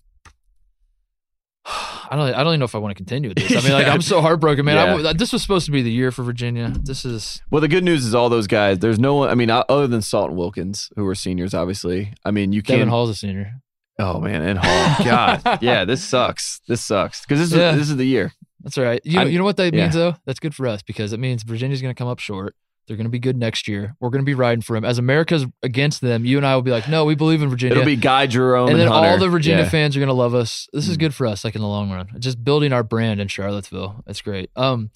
I don't. I don't even know if I want to continue with this. I mean, like Yeah. I'm (laughs) so heartbroken, man. Yeah. w this was supposed to be the year for Virginia. This is Well, the good news is all those guys. There's no one. I mean, other than Salt and Wilkins, who are seniors, obviously. I mean, you can't. Hall's a senior. Oh man, and Hall. God, (laughs) yeah, this sucks. This sucks because this is Yeah. this is the year. That's all right. You know, I'm- you know what that yeah. means though? That's good for us because it means Virginia's going to come up short. They're going to be good next year. We're going to be riding for them. As America's against them, you and I will be like, no, we believe in Virginia. It'll be Guy Jerome and and, then Hunter. all the Virginia Yeah. fans are going to love us. This is Mm. good for us, like in the long run. Just building our brand in Charlottesville. That's great. Um,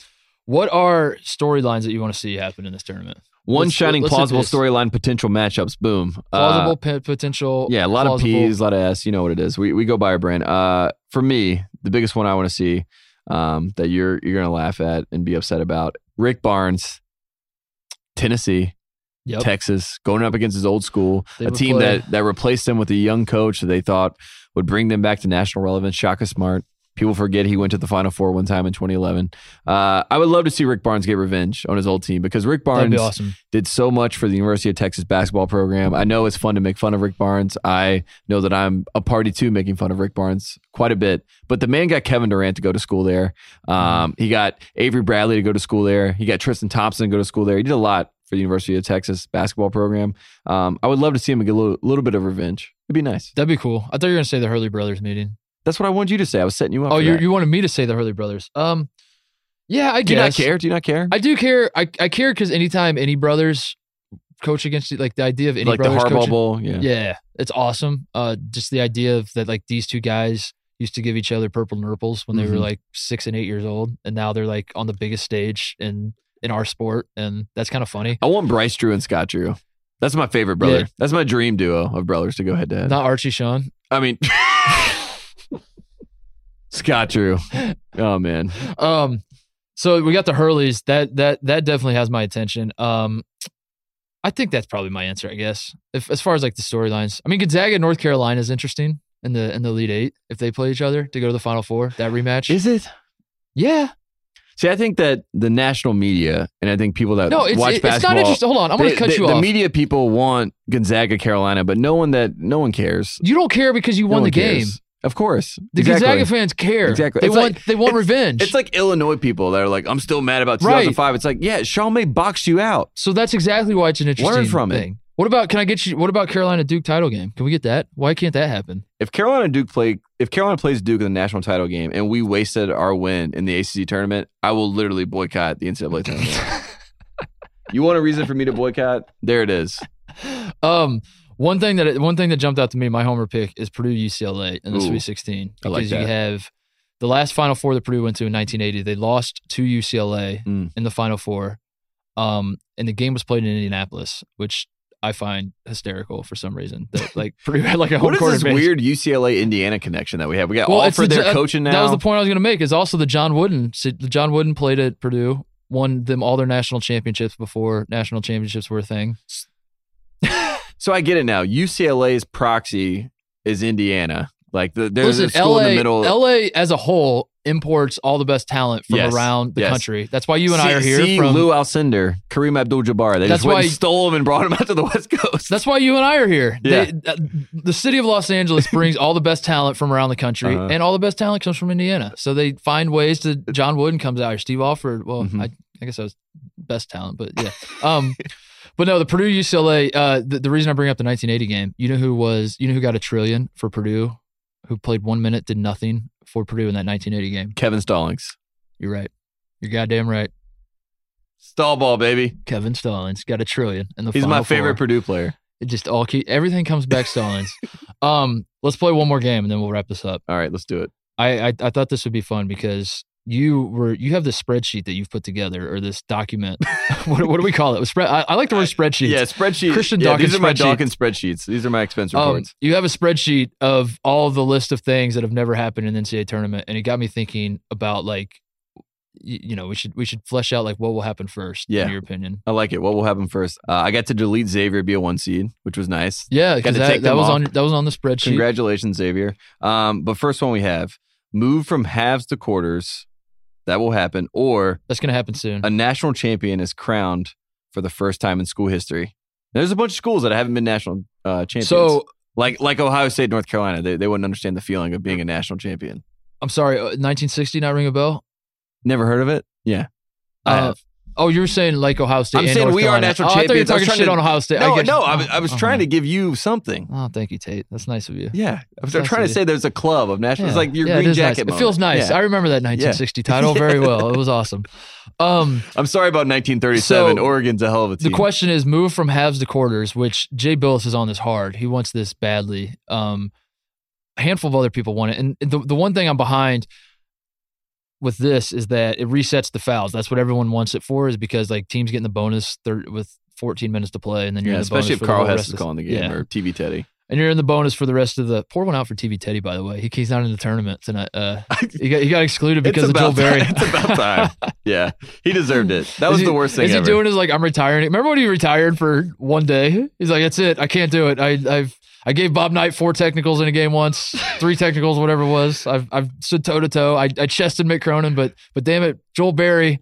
what are storylines that you want to see happen in this tournament? One let's- shining let's plausible storyline potential matchups. Boom. Uh, Plausible p- potential. Yeah, a lot plausible. of P's, a lot of S. You know what it is. We we go by our brand. Uh, for me, the biggest one I want to see, um, that you're you're gonna laugh at and be upset about. Rick Barnes, Tennessee, Yep. Texas, going up against his old school, They a team play- that that replaced them with a young coach that they thought would bring them back to national relevance. Shaka Smart. People forget he went to the Final Four one time in 2011. Uh, I would love to see Rick Barnes get revenge on his old team because Rick Barnes awesome. did so much for the University of Texas basketball program. I know it's fun to make fun of Rick Barnes. I know that I'm a party to making fun of Rick Barnes quite a bit. But the man got Kevin Durant to go to school there. Um, he got Avery Bradley to go to school there. He got Tristan Thompson to go to school there. He did a lot for the University of Texas basketball program. Um, I would love to see him get a little, little bit of revenge. It'd be nice. That'd be cool. I thought you were gonna say the Hurley brothers meeting. That's what I wanted you to say. I was setting you up. Oh, you that. you wanted me to say the Hurley brothers. Um, yeah, I Do you guess. not care? Do you not care? I do care. I, I care because anytime any brothers coach against you, like the idea of any like the brothers Harbaugh coaching, Bowl. Yeah. yeah, it's awesome. Uh, just the idea of that, like these two guys used to give each other purple nurples when they were Mhm. like six and eight years old, and now they're like on the biggest stage in in our sport, and that's kind of funny. I want Bryce Drew and Scott Drew. That's my favorite brother. Yeah. That's my dream duo of brothers to go head to head. Not Archie Sean. I mean, (laughs) Scott Drew. Oh man, Um, so we got the Hurleys. That that that definitely has my attention. Um, I think that's probably my answer. I guess if as far as like the storylines, I mean Gonzaga, North Carolina is interesting in the in the Elite Eight if they play each other to go to the Final Four. That rematch, is it? yeah. See, I think that the national media and I think people that No, it's watch it- it's not interesting. Hold on, I'm going to cut they- you the off. The media people want Gonzaga, Carolina, but no one that no one cares. you don't care because you No won the game. cares. Of course, The Exactly. Gonzaga fans care. Exactly. They It's want like- they want it's- revenge. It's like Illinois people that are like, "I'm still mad about Right. 2005." It's like, yeah, Sean May boxed you out. so that's exactly why it's an interesting from it. thing. What about can I get you? What about Carolina Duke title game? Can we get that? Why can't that happen? If Carolina Duke play, if Carolina plays Duke in the national title game, and we wasted our win in the ACC tournament, I will literally boycott the NCAA tournament. (laughs) you want a reason for me to boycott? There it is. Um, one thing that one thing that jumped out to me, my homer pick is Purdue UCLA in the Ooh, Sweet 16 I like because you have the last Final Four that Purdue went to in 1980. They lost to UCLA Mm. in the Final Four, um, and the game was played in Indianapolis, which I find hysterical for some reason. That like (laughs) Purdue had like a home What is court this advantage. weird UCLA Indiana connection that we have? We got Well, all for the- their uh, coaching now. That was the point I was going to make. Is also the John Wooden. John Wooden played at Purdue, won them all their national championships before national championships were a thing. So I get it now. UCLA's proxy is Indiana. Like the, there's Listen, a school LA, in the middle. LA as a whole imports all the best talent from Yes, around the yes. country. That's why you and I are here. See from, Lou Alcindor, Kareem Abdul-Jabbar. They That's just went why- and stole him and brought him out to the (laughs) West Coast. that's why you and I are here. Yeah. They, uh, the city of Los Angeles brings all the best talent from around the country, Uh-huh. and all the best talent comes from Indiana. So they find ways to. John Wooden comes out here. Steve Alford. Well, Mhm. I, I guess I was best talent, but yeah. Um, (laughs) but no, the Purdue UCLA. Uh, the, the reason I bring up the 1980 game, you know who was, you know who got a trillion for Purdue, who played one minute, did nothing for Purdue in that 1980 game. Kevin Stallings. You're right. You're goddamn right. Stall ball, baby. Kevin Stallings got a trillion in the. He's my favorite Four. Purdue player. It just all keep everything comes back Stallings. (laughs) um, let's play one more game and then we'll wrap this up. All right, let's do it. I, I I thought this would be fun because you were you have this spreadsheet that you've put together or this document. (laughs) what, what do we call it? Spread. I, I like the word spreadsheet. Yeah, spreadsheet. Christian yeah, Dawkins these are my. Dawkins spreadsheets. These are my expense Um, reports. you have a spreadsheet of all the list of things that have never happened in the NCAA tournament, and it got me thinking about like, you, you know, we should we should flesh out like what will happen first. Yeah. in your opinion. I like it. What will happen first? Uh, I got to delete Xavier be a one seed, which was nice. Yeah, Got because to that, take that was off. on that was on the spreadsheet. Congratulations, Xavier. Um, but first one we have move from halves to quarters. That will happen. Or That's gonna happen soon. a national champion is crowned for the first time in school history. There's a bunch of schools that haven't been national uh, champions. So like like Ohio State, North Carolina, they, they wouldn't understand the feeling of being a national champion. I'm sorry, uh, 1960 not ring a bell. Never heard of it? Yeah. I Uh, have. Oh, you're saying like Ohio State? I'm saying North we are Carolina. national oh, I thought you were champions. Talking shit to- on Ohio State. No, I no. I was, I was oh, trying oh. to give you something. Oh, thank you, Tate. That's nice of you. Yeah. I was trying to you. say there's a club of national. It's like your Yeah, green is nice. jacket. It feels nice. Yeah. I remember that 1960 title (laughs) very well. It was awesome. Um, (laughs) I'm sorry about 1937. So, Oregon's a hell of a team. the question is move from halves to quarters, which Jay Bilas is on this hard. He wants this badly. Um, a handful of other people want it, and the the one thing I'm behind with this is that it resets the fouls. That's what everyone wants it for, is because like teams getting the bonus thir- with 14 minutes to play, and then you're yeah, in the bonus especially if for the Carl Hess is calling the game Yeah. or TV Teddy. and you're in the bonus for the rest of the. Pour one out for TV Teddy, by the way. He he's not in the tournament tonight. Uh, (laughs) he got he got excluded because of Joel Berry. (laughs) It's about time. Yeah, he deserved it. That was he- the worst thing Is he doing his like I'm retiring? Remember when he retired for one day? He's like, that's it. I can't do it. I I've I gave Bob Knight four technicals in a game once, three technicals, whatever it was. I've I've stood toe to toe. I I chested Mick Cronin, but but damn it, Joel Berry,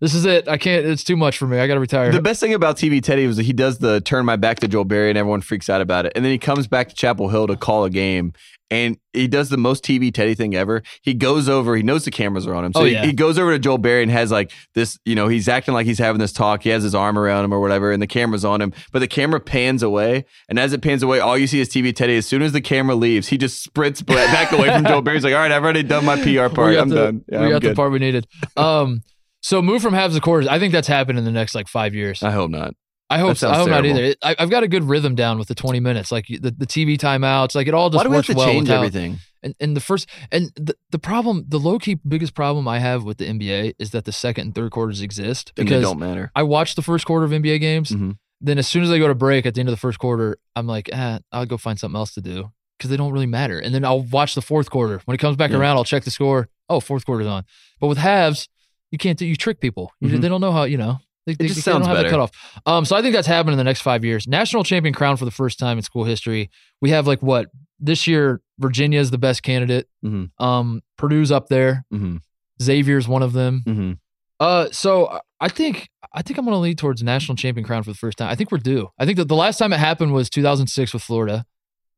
this is it. I can't. It's too much for me. I got to retire. The best thing about TV Teddy was that he does the turn my back to Joel Berry and everyone freaks out about it. And then he comes back to Chapel Hill to call a game and he does the most TV Teddy thing ever. He goes over, he knows the cameras are on him. So Oh, he- yeah. he, goes over to Joel Berry and has like this, you know, he's acting like he's having this talk. He has his arm around him or whatever, and the camera's on him. But the camera pans away. And as it pans away, all you see is TV Teddy. As soon as the camera leaves, he just sprints back away from Joel Berry. He's like, all right, I've already done my PR part. I'm the, done. Yeah, we I'm got the part we needed. Um, so move from halves to quarters. I think that's happened in the next like five years. I hope not. I hope. So. I hope not either. It- I, I've got a good rhythm down with the twenty minutes, like the, the TV timeouts. Like it all just Why do we have to well change without- everything? And, and the first and the, the problem, the low key biggest problem I have with the NBA is that the second and third quarters exist And they because don't matter. I watch the first quarter of NBA games. Mhm. Then as soon as I go to break at the end of the first quarter, I'm like, ah, I'll go find something else to do because they don't really matter. And then I'll watch the fourth quarter. When it comes back Yeah. around, I'll check the score. Oh, fourth quarter's on. But with halves, you can't do. You trick people. You, Mhm. They don't know how. You know. They, they, just they don't sounds have the better. cutoff. Um, so I think that's happening in the next five years. National champion crown for the first time in school history. We have like what this year? Virginia is the best candidate. Mhm. Um, Purdue's up there. hmm Xavier's one of them. hmm Uh, so I think I think I'm going to lead towards national champion crown for the first time. I think we're due. I think that the last time it happened was 2006 with Florida.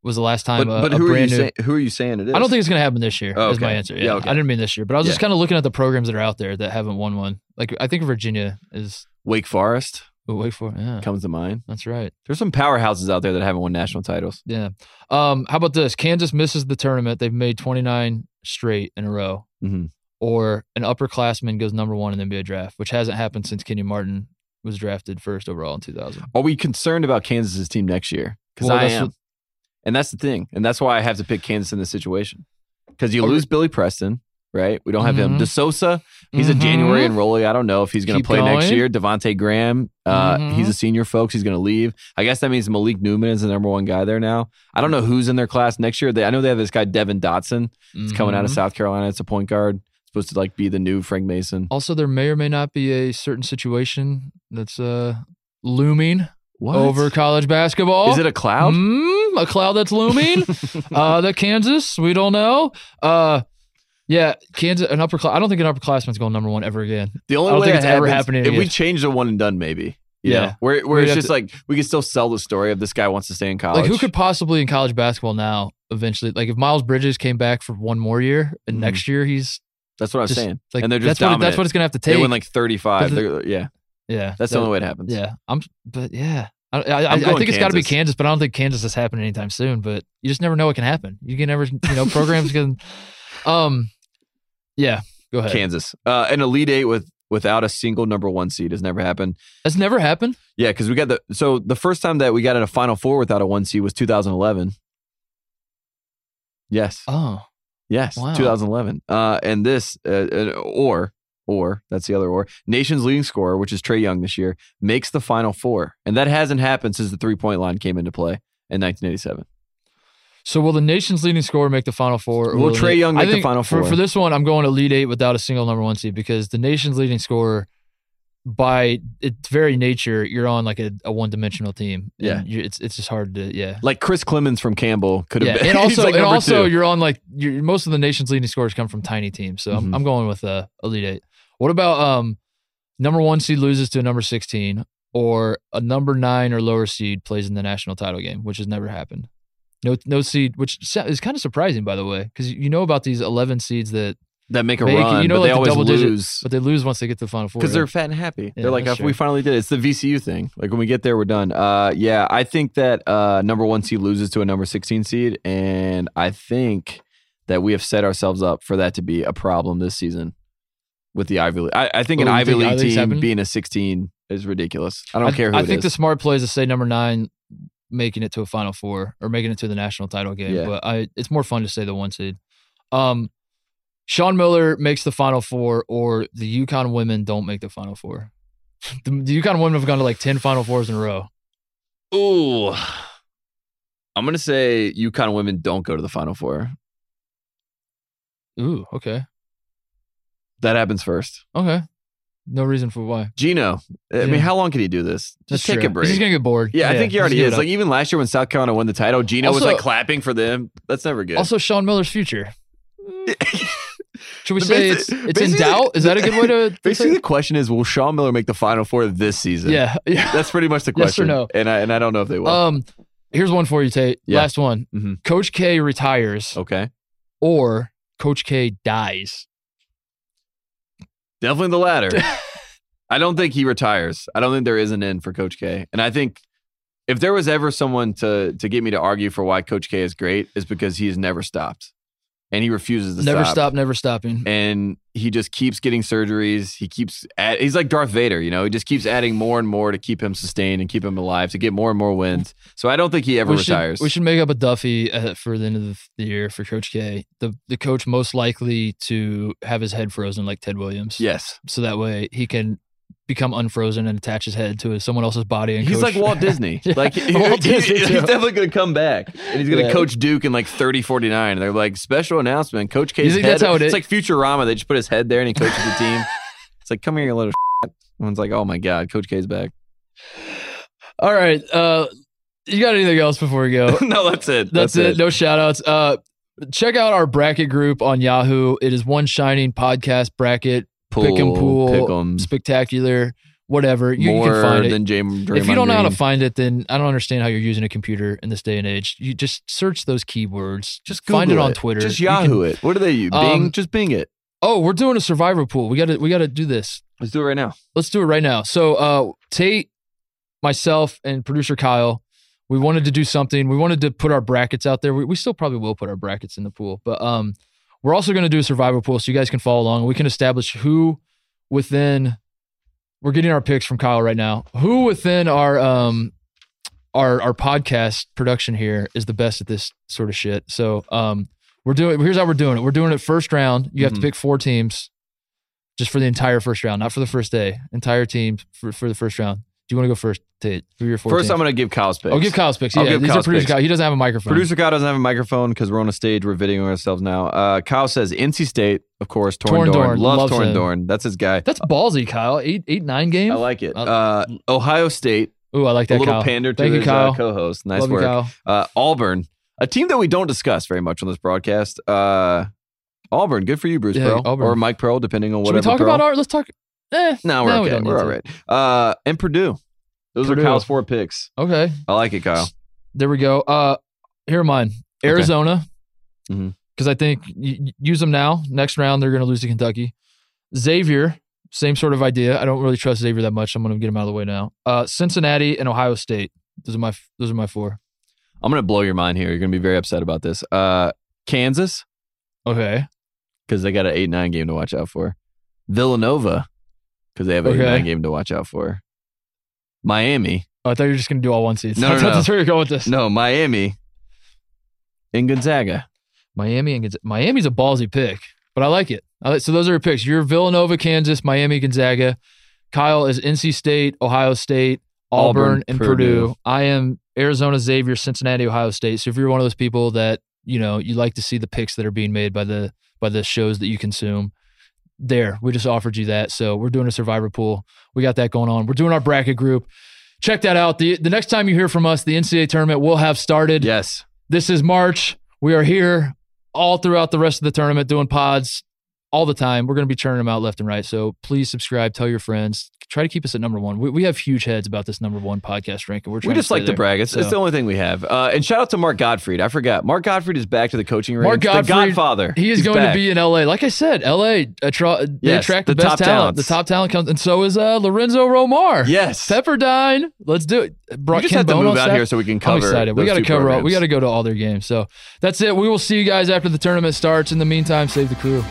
Was the last time But, a, but a who, are you new. saying, who are you saying it is? I don't think it's going to happen this year. Oh, Is my answer. Yeah, Yeah, okay. I didn't mean this year, but I was just kind of looking at the programs that are out there that haven't won one. Like I think Virginia is. Wake Forest Oh, wait for it. Yeah, comes to mind. that's right. There's some powerhouses out there that haven't won national titles. Yeah. Um, how about this? Kansas misses the tournament. They've made 29 straight in a row. hmm Or an upperclassman goes number one in the NBA draft, which hasn't happened since Kenyon Martin was drafted first overall in 2000. Are we concerned about Kansas's team next year? Because Well, I am, what- and that's the thing, and that's why I have to pick Kansas in this situation. Because you Oh, lose Billy Preston, right? We don't have him. Mhm. De Sousa, he's a Mhm. January enrollee. I don't know if he's going to Keep play next year. Devonte Graham, uh, Mhm. he's a senior, folks. He's going to leave. I guess that means Malik Newman is the number one guy there now. I don't know who's in their class next year. They, I know they have this guy Devon Dotson. It's coming out of Mhm. South Carolina. It's a point guard. Supposed to like be the new Frank Mason. Also, there may or may not be a certain situation that's uh, looming What over college basketball. Is it a cloud? Mm, a cloud that's looming. (laughs) uh, that Kansas, we don't know. Uh, yeah, Kansas, an upper class. I don't think an upperclassman's going number one ever again. The only I don't way think it it's ever happens- happening If we change the one and done, maybe. You Yeah. know, where where We'd it's just to- like we can still sell the story of this guy wants to stay in college. Like, who could possibly in college basketball now? Eventually, like if Miles Bridges came back for one more year, and Mhm. next year he's That's what I was just, saying. like, and they're just that's what dominant. that's what it's gonna have to take. They win like thirty five. Yeah, yeah, that's that- the only way it happens. Yeah, I'm. But yeah, I, I, I, think it's got to be Kansas. But I don't think Kansas is happening anytime soon. But you just never know what can happen. You can never, you know, programs can. (laughs) Um, yeah, go ahead. Kansas, uh, an elite eight with without a single number one seed has never happened. That's never happened. Yeah, because we got the so the first time that we got in a Final Four without a one seed was 2011. Yes, Oh, yes, wow. 2011. Uh, and this uh, or or that's the other or nation's leading scorer, which is Trae Young this year, makes the Final Four, and that hasn't happened since the three point line came into play in 1987. so will the nation's leading scorer make the Final Four? or Will will Trae they- Young make the Final for, Four? For this one, I'm going to lead Eight without a single number one seed because the nation's leading scorer, by its very nature, you're on like a, a one dimensional team. And Yeah. you, it's it's just hard to yeah. Like Chris Clemons from Campbell could have Yeah, been. (laughs) and also, like and also, two. you're on like you're, most of the nation's leading scorers come from tiny teams, so Mhm. I'm, I'm going with uh, elite eight. What about um, number one seed loses to a number sixteen, or a number nine or lower seed plays in the national title game, which has never happened. No, no seed, which is kind of surprising, by the way, because you know about these eleven seeds that, that make a make- run, you know, but like they the always double digit- lose. but they lose once they get to the final four. because right? they're fat and happy. Yeah, they're like, "If we finally did it, it's the VCU thing. Like when we get there, we're done. Uh, yeah, I think that uh, number one seed loses to a number sixteen seed, and I think that we have set ourselves up for that to be a problem this season with the Ivy League. I, I think Oh, an Ivy think League team being a sixteen is ridiculous. I don't I, care who I think is. the smart play is to say number nine making it to a final four or making it to the national title game. Yeah. But I it's more fun to say the one seed. Um Sean Miller makes the final four or the UConn women don't make the final four. (laughs) The, the UConn women have gone to like 10 final fours in a row. Ooh, I'm gonna say UConn women don't go to the Final Four. Ooh, okay. That happens first. Okay. No reason for why. Gino. I mean, how long can he do this? Just That's take true. a break. He's gonna get bored. yeah, I think he just already give it is. up. Like even last year when South Carolina won the title, Gino was Also- like clapping for them. That's never good. also Sean Miller's future. (laughs) Should we The say basi- it's it's in basically- doubt? Is that a good way to? to (laughs) basically say- the question is, will Sean Miller make the Final Four this season? yeah, (laughs) yeah. that's pretty much the Yes or question. no? And I and I don't know if they will. Um, here's one for you, Tate. Yeah. Last one. Mhm. Coach K retires, okay, or Coach K dies. Definitely the latter. (laughs) I don't think he retires. I don't think there is an end for Coach K. And I think if there was ever someone to to get me to argue for why Coach K is great, is because he has never stopped, and he refuses to stop. never stop. stop, never stopping. and he just keeps getting surgeries. He keeps add, he's like Darth Vader, you know. He just keeps adding more and more to keep him sustained and keep him alive to get more and more wins. So I don't think he ever we should, retires. we should make up a Duffy uh, for the end of the, the year for Coach K. The the coach most likely to have his head frozen like Ted Williams. yes, So that way he can become unfrozen and attach his head to someone else's body. And he's coach- like Walt (laughs) Disney. Like Walt Disney, he's too. definitely going to come back and he's going to Yeah. coach Duke in like 30 49. And they're like special announcement. Coach K's head. that's how it it's is? like Futurama. They just put his head there and he coaches the team. (laughs) It's like come here, you little. Everyone's like, oh my god, Coach K's back. All right. Uh, you got anything else before we go? (laughs) no, that's it. That's, it. No shout outs. Uh, check out our bracket group on Yahoo. It is one shining podcast bracket, pick and pool, pick 'em. spectacular, whatever. You more can find it. than James. if you don't know how to find it, then I don't understand how you're using a computer in this day and age. You just search those keywords. just find it Google on Twitter. Just You can- Yahoo it. What do they use? Bing. Um, just Bing it. Oh, we're doing a survivor pool. We got to we got to do this. Let's do it right now. Let's do it right now. So, uh, Tate, myself, and producer Kyle, we wanted to do something. We wanted to put our brackets out there. We, we still probably will put our brackets in the pool, but um, we're also going to do a survivor pool so you guys can follow along. We can establish who within. We're getting our picks from Kyle right now. Who within our um our our podcast production here is the best at this sort of shit. So um we're doing here's how we're doing it. We're doing it first round. You have Mhm. to pick four teams just for the entire first round, not for the first day. Entire team for, for the first round. Do you want to go first, Tate? Who are your four First, teams? I'm going to give Kyle's picks. I'll give Kyle's picks. I'll Yeah, give these Kyle's are producer picks. Kyle. He doesn't have a microphone. Producer Kyle doesn't have a microphone because we're on a stage. We're videoing ourselves now. Uh, Kyle says NC State, of course. Torin, Torin Dorn. Dorn. Loves Loves Torin him. Dorn. That's his guy. That's ballsy, Kyle. Eight, eight, nine game. I like it. Uh, Uh, Ohio State, Ooh, I like that. a little Kyle. pander to Thank you, his Kyle. Uh, co-host. Nice Love work. you. Uh, Auburn, a team that we don't discuss very much on this broadcast. Uh, Auburn, good for you, Bruce Yeah, Pearl or Mike Pearl, depending on Should we talk Pearl. about our? Let's talk. Eh, No, we're no, we okay. don't We're all right. Uh, and Purdue. Those Purdue. are Kyle's four picks. Okay, I like it, Kyle. there we go. Uh, here are mine. Arizona, because Mhm. I think y- use them now. Next round, they're going to lose to Kentucky. Xavier, same sort of idea. I don't really trust Xavier that much. I'm going to get him out of the way now. Uh, Cincinnati and Ohio State. Those are my those are my four. I'm gonna blow your mind here. You're gonna be very upset about this. Uh, Kansas, Okay. because they got an eight nine game to watch out for. Villanova, because they have an Okay. game to watch out for. Miami, Oh, I thought you were just going to do all one seeds. No, (laughs) no, no. that's where you're going with this. no Miami, and Gonzaga. Miami and Gonzaga. Miami's a ballsy pick, but I like it. I like, so those are your picks. You're Villanova, Kansas, Miami, Gonzaga. Kyle is NC State, Ohio State, Auburn, Auburn, and Purdue. Purdue. I am Arizona, Xavier, Cincinnati, Ohio State. So if you're one of those people that you know you like to see the picks that are being made by the by the shows that you consume, there we just offered you that. So we're doing a survivor pool. We got that going on. We're doing our bracket group. Check that out. The the next time you hear from us, the NCAA tournament will have started. Yes, This is March. We are here all throughout the rest of the tournament doing pods all the time. We're going to be churning them out left and right. So please subscribe, tell your friends, try to keep us at number one. We, we have huge heads about this number one podcast ranking. We're we just to like to brag. It's, it's the only thing we have. Uh, and shout out to Mark Gottfried. I forgot. Mark Gottfried is back to the coaching range. Mark the Gottfried, Godfather. He is He's going back. to be in LA. Like I said, LA attra- they Yes, attract the the, best top talent. talents. The top talent comes, and so is uh, Lorenzo Romar. Yes. Pepperdine. Let's do it. we Brought just Ken have to Bone move out staff. here so we can cover. I'm excited. We got to cover all. We got to go to all their games. So that's it. We will see you guys after the tournament starts. In the meantime, save the crew.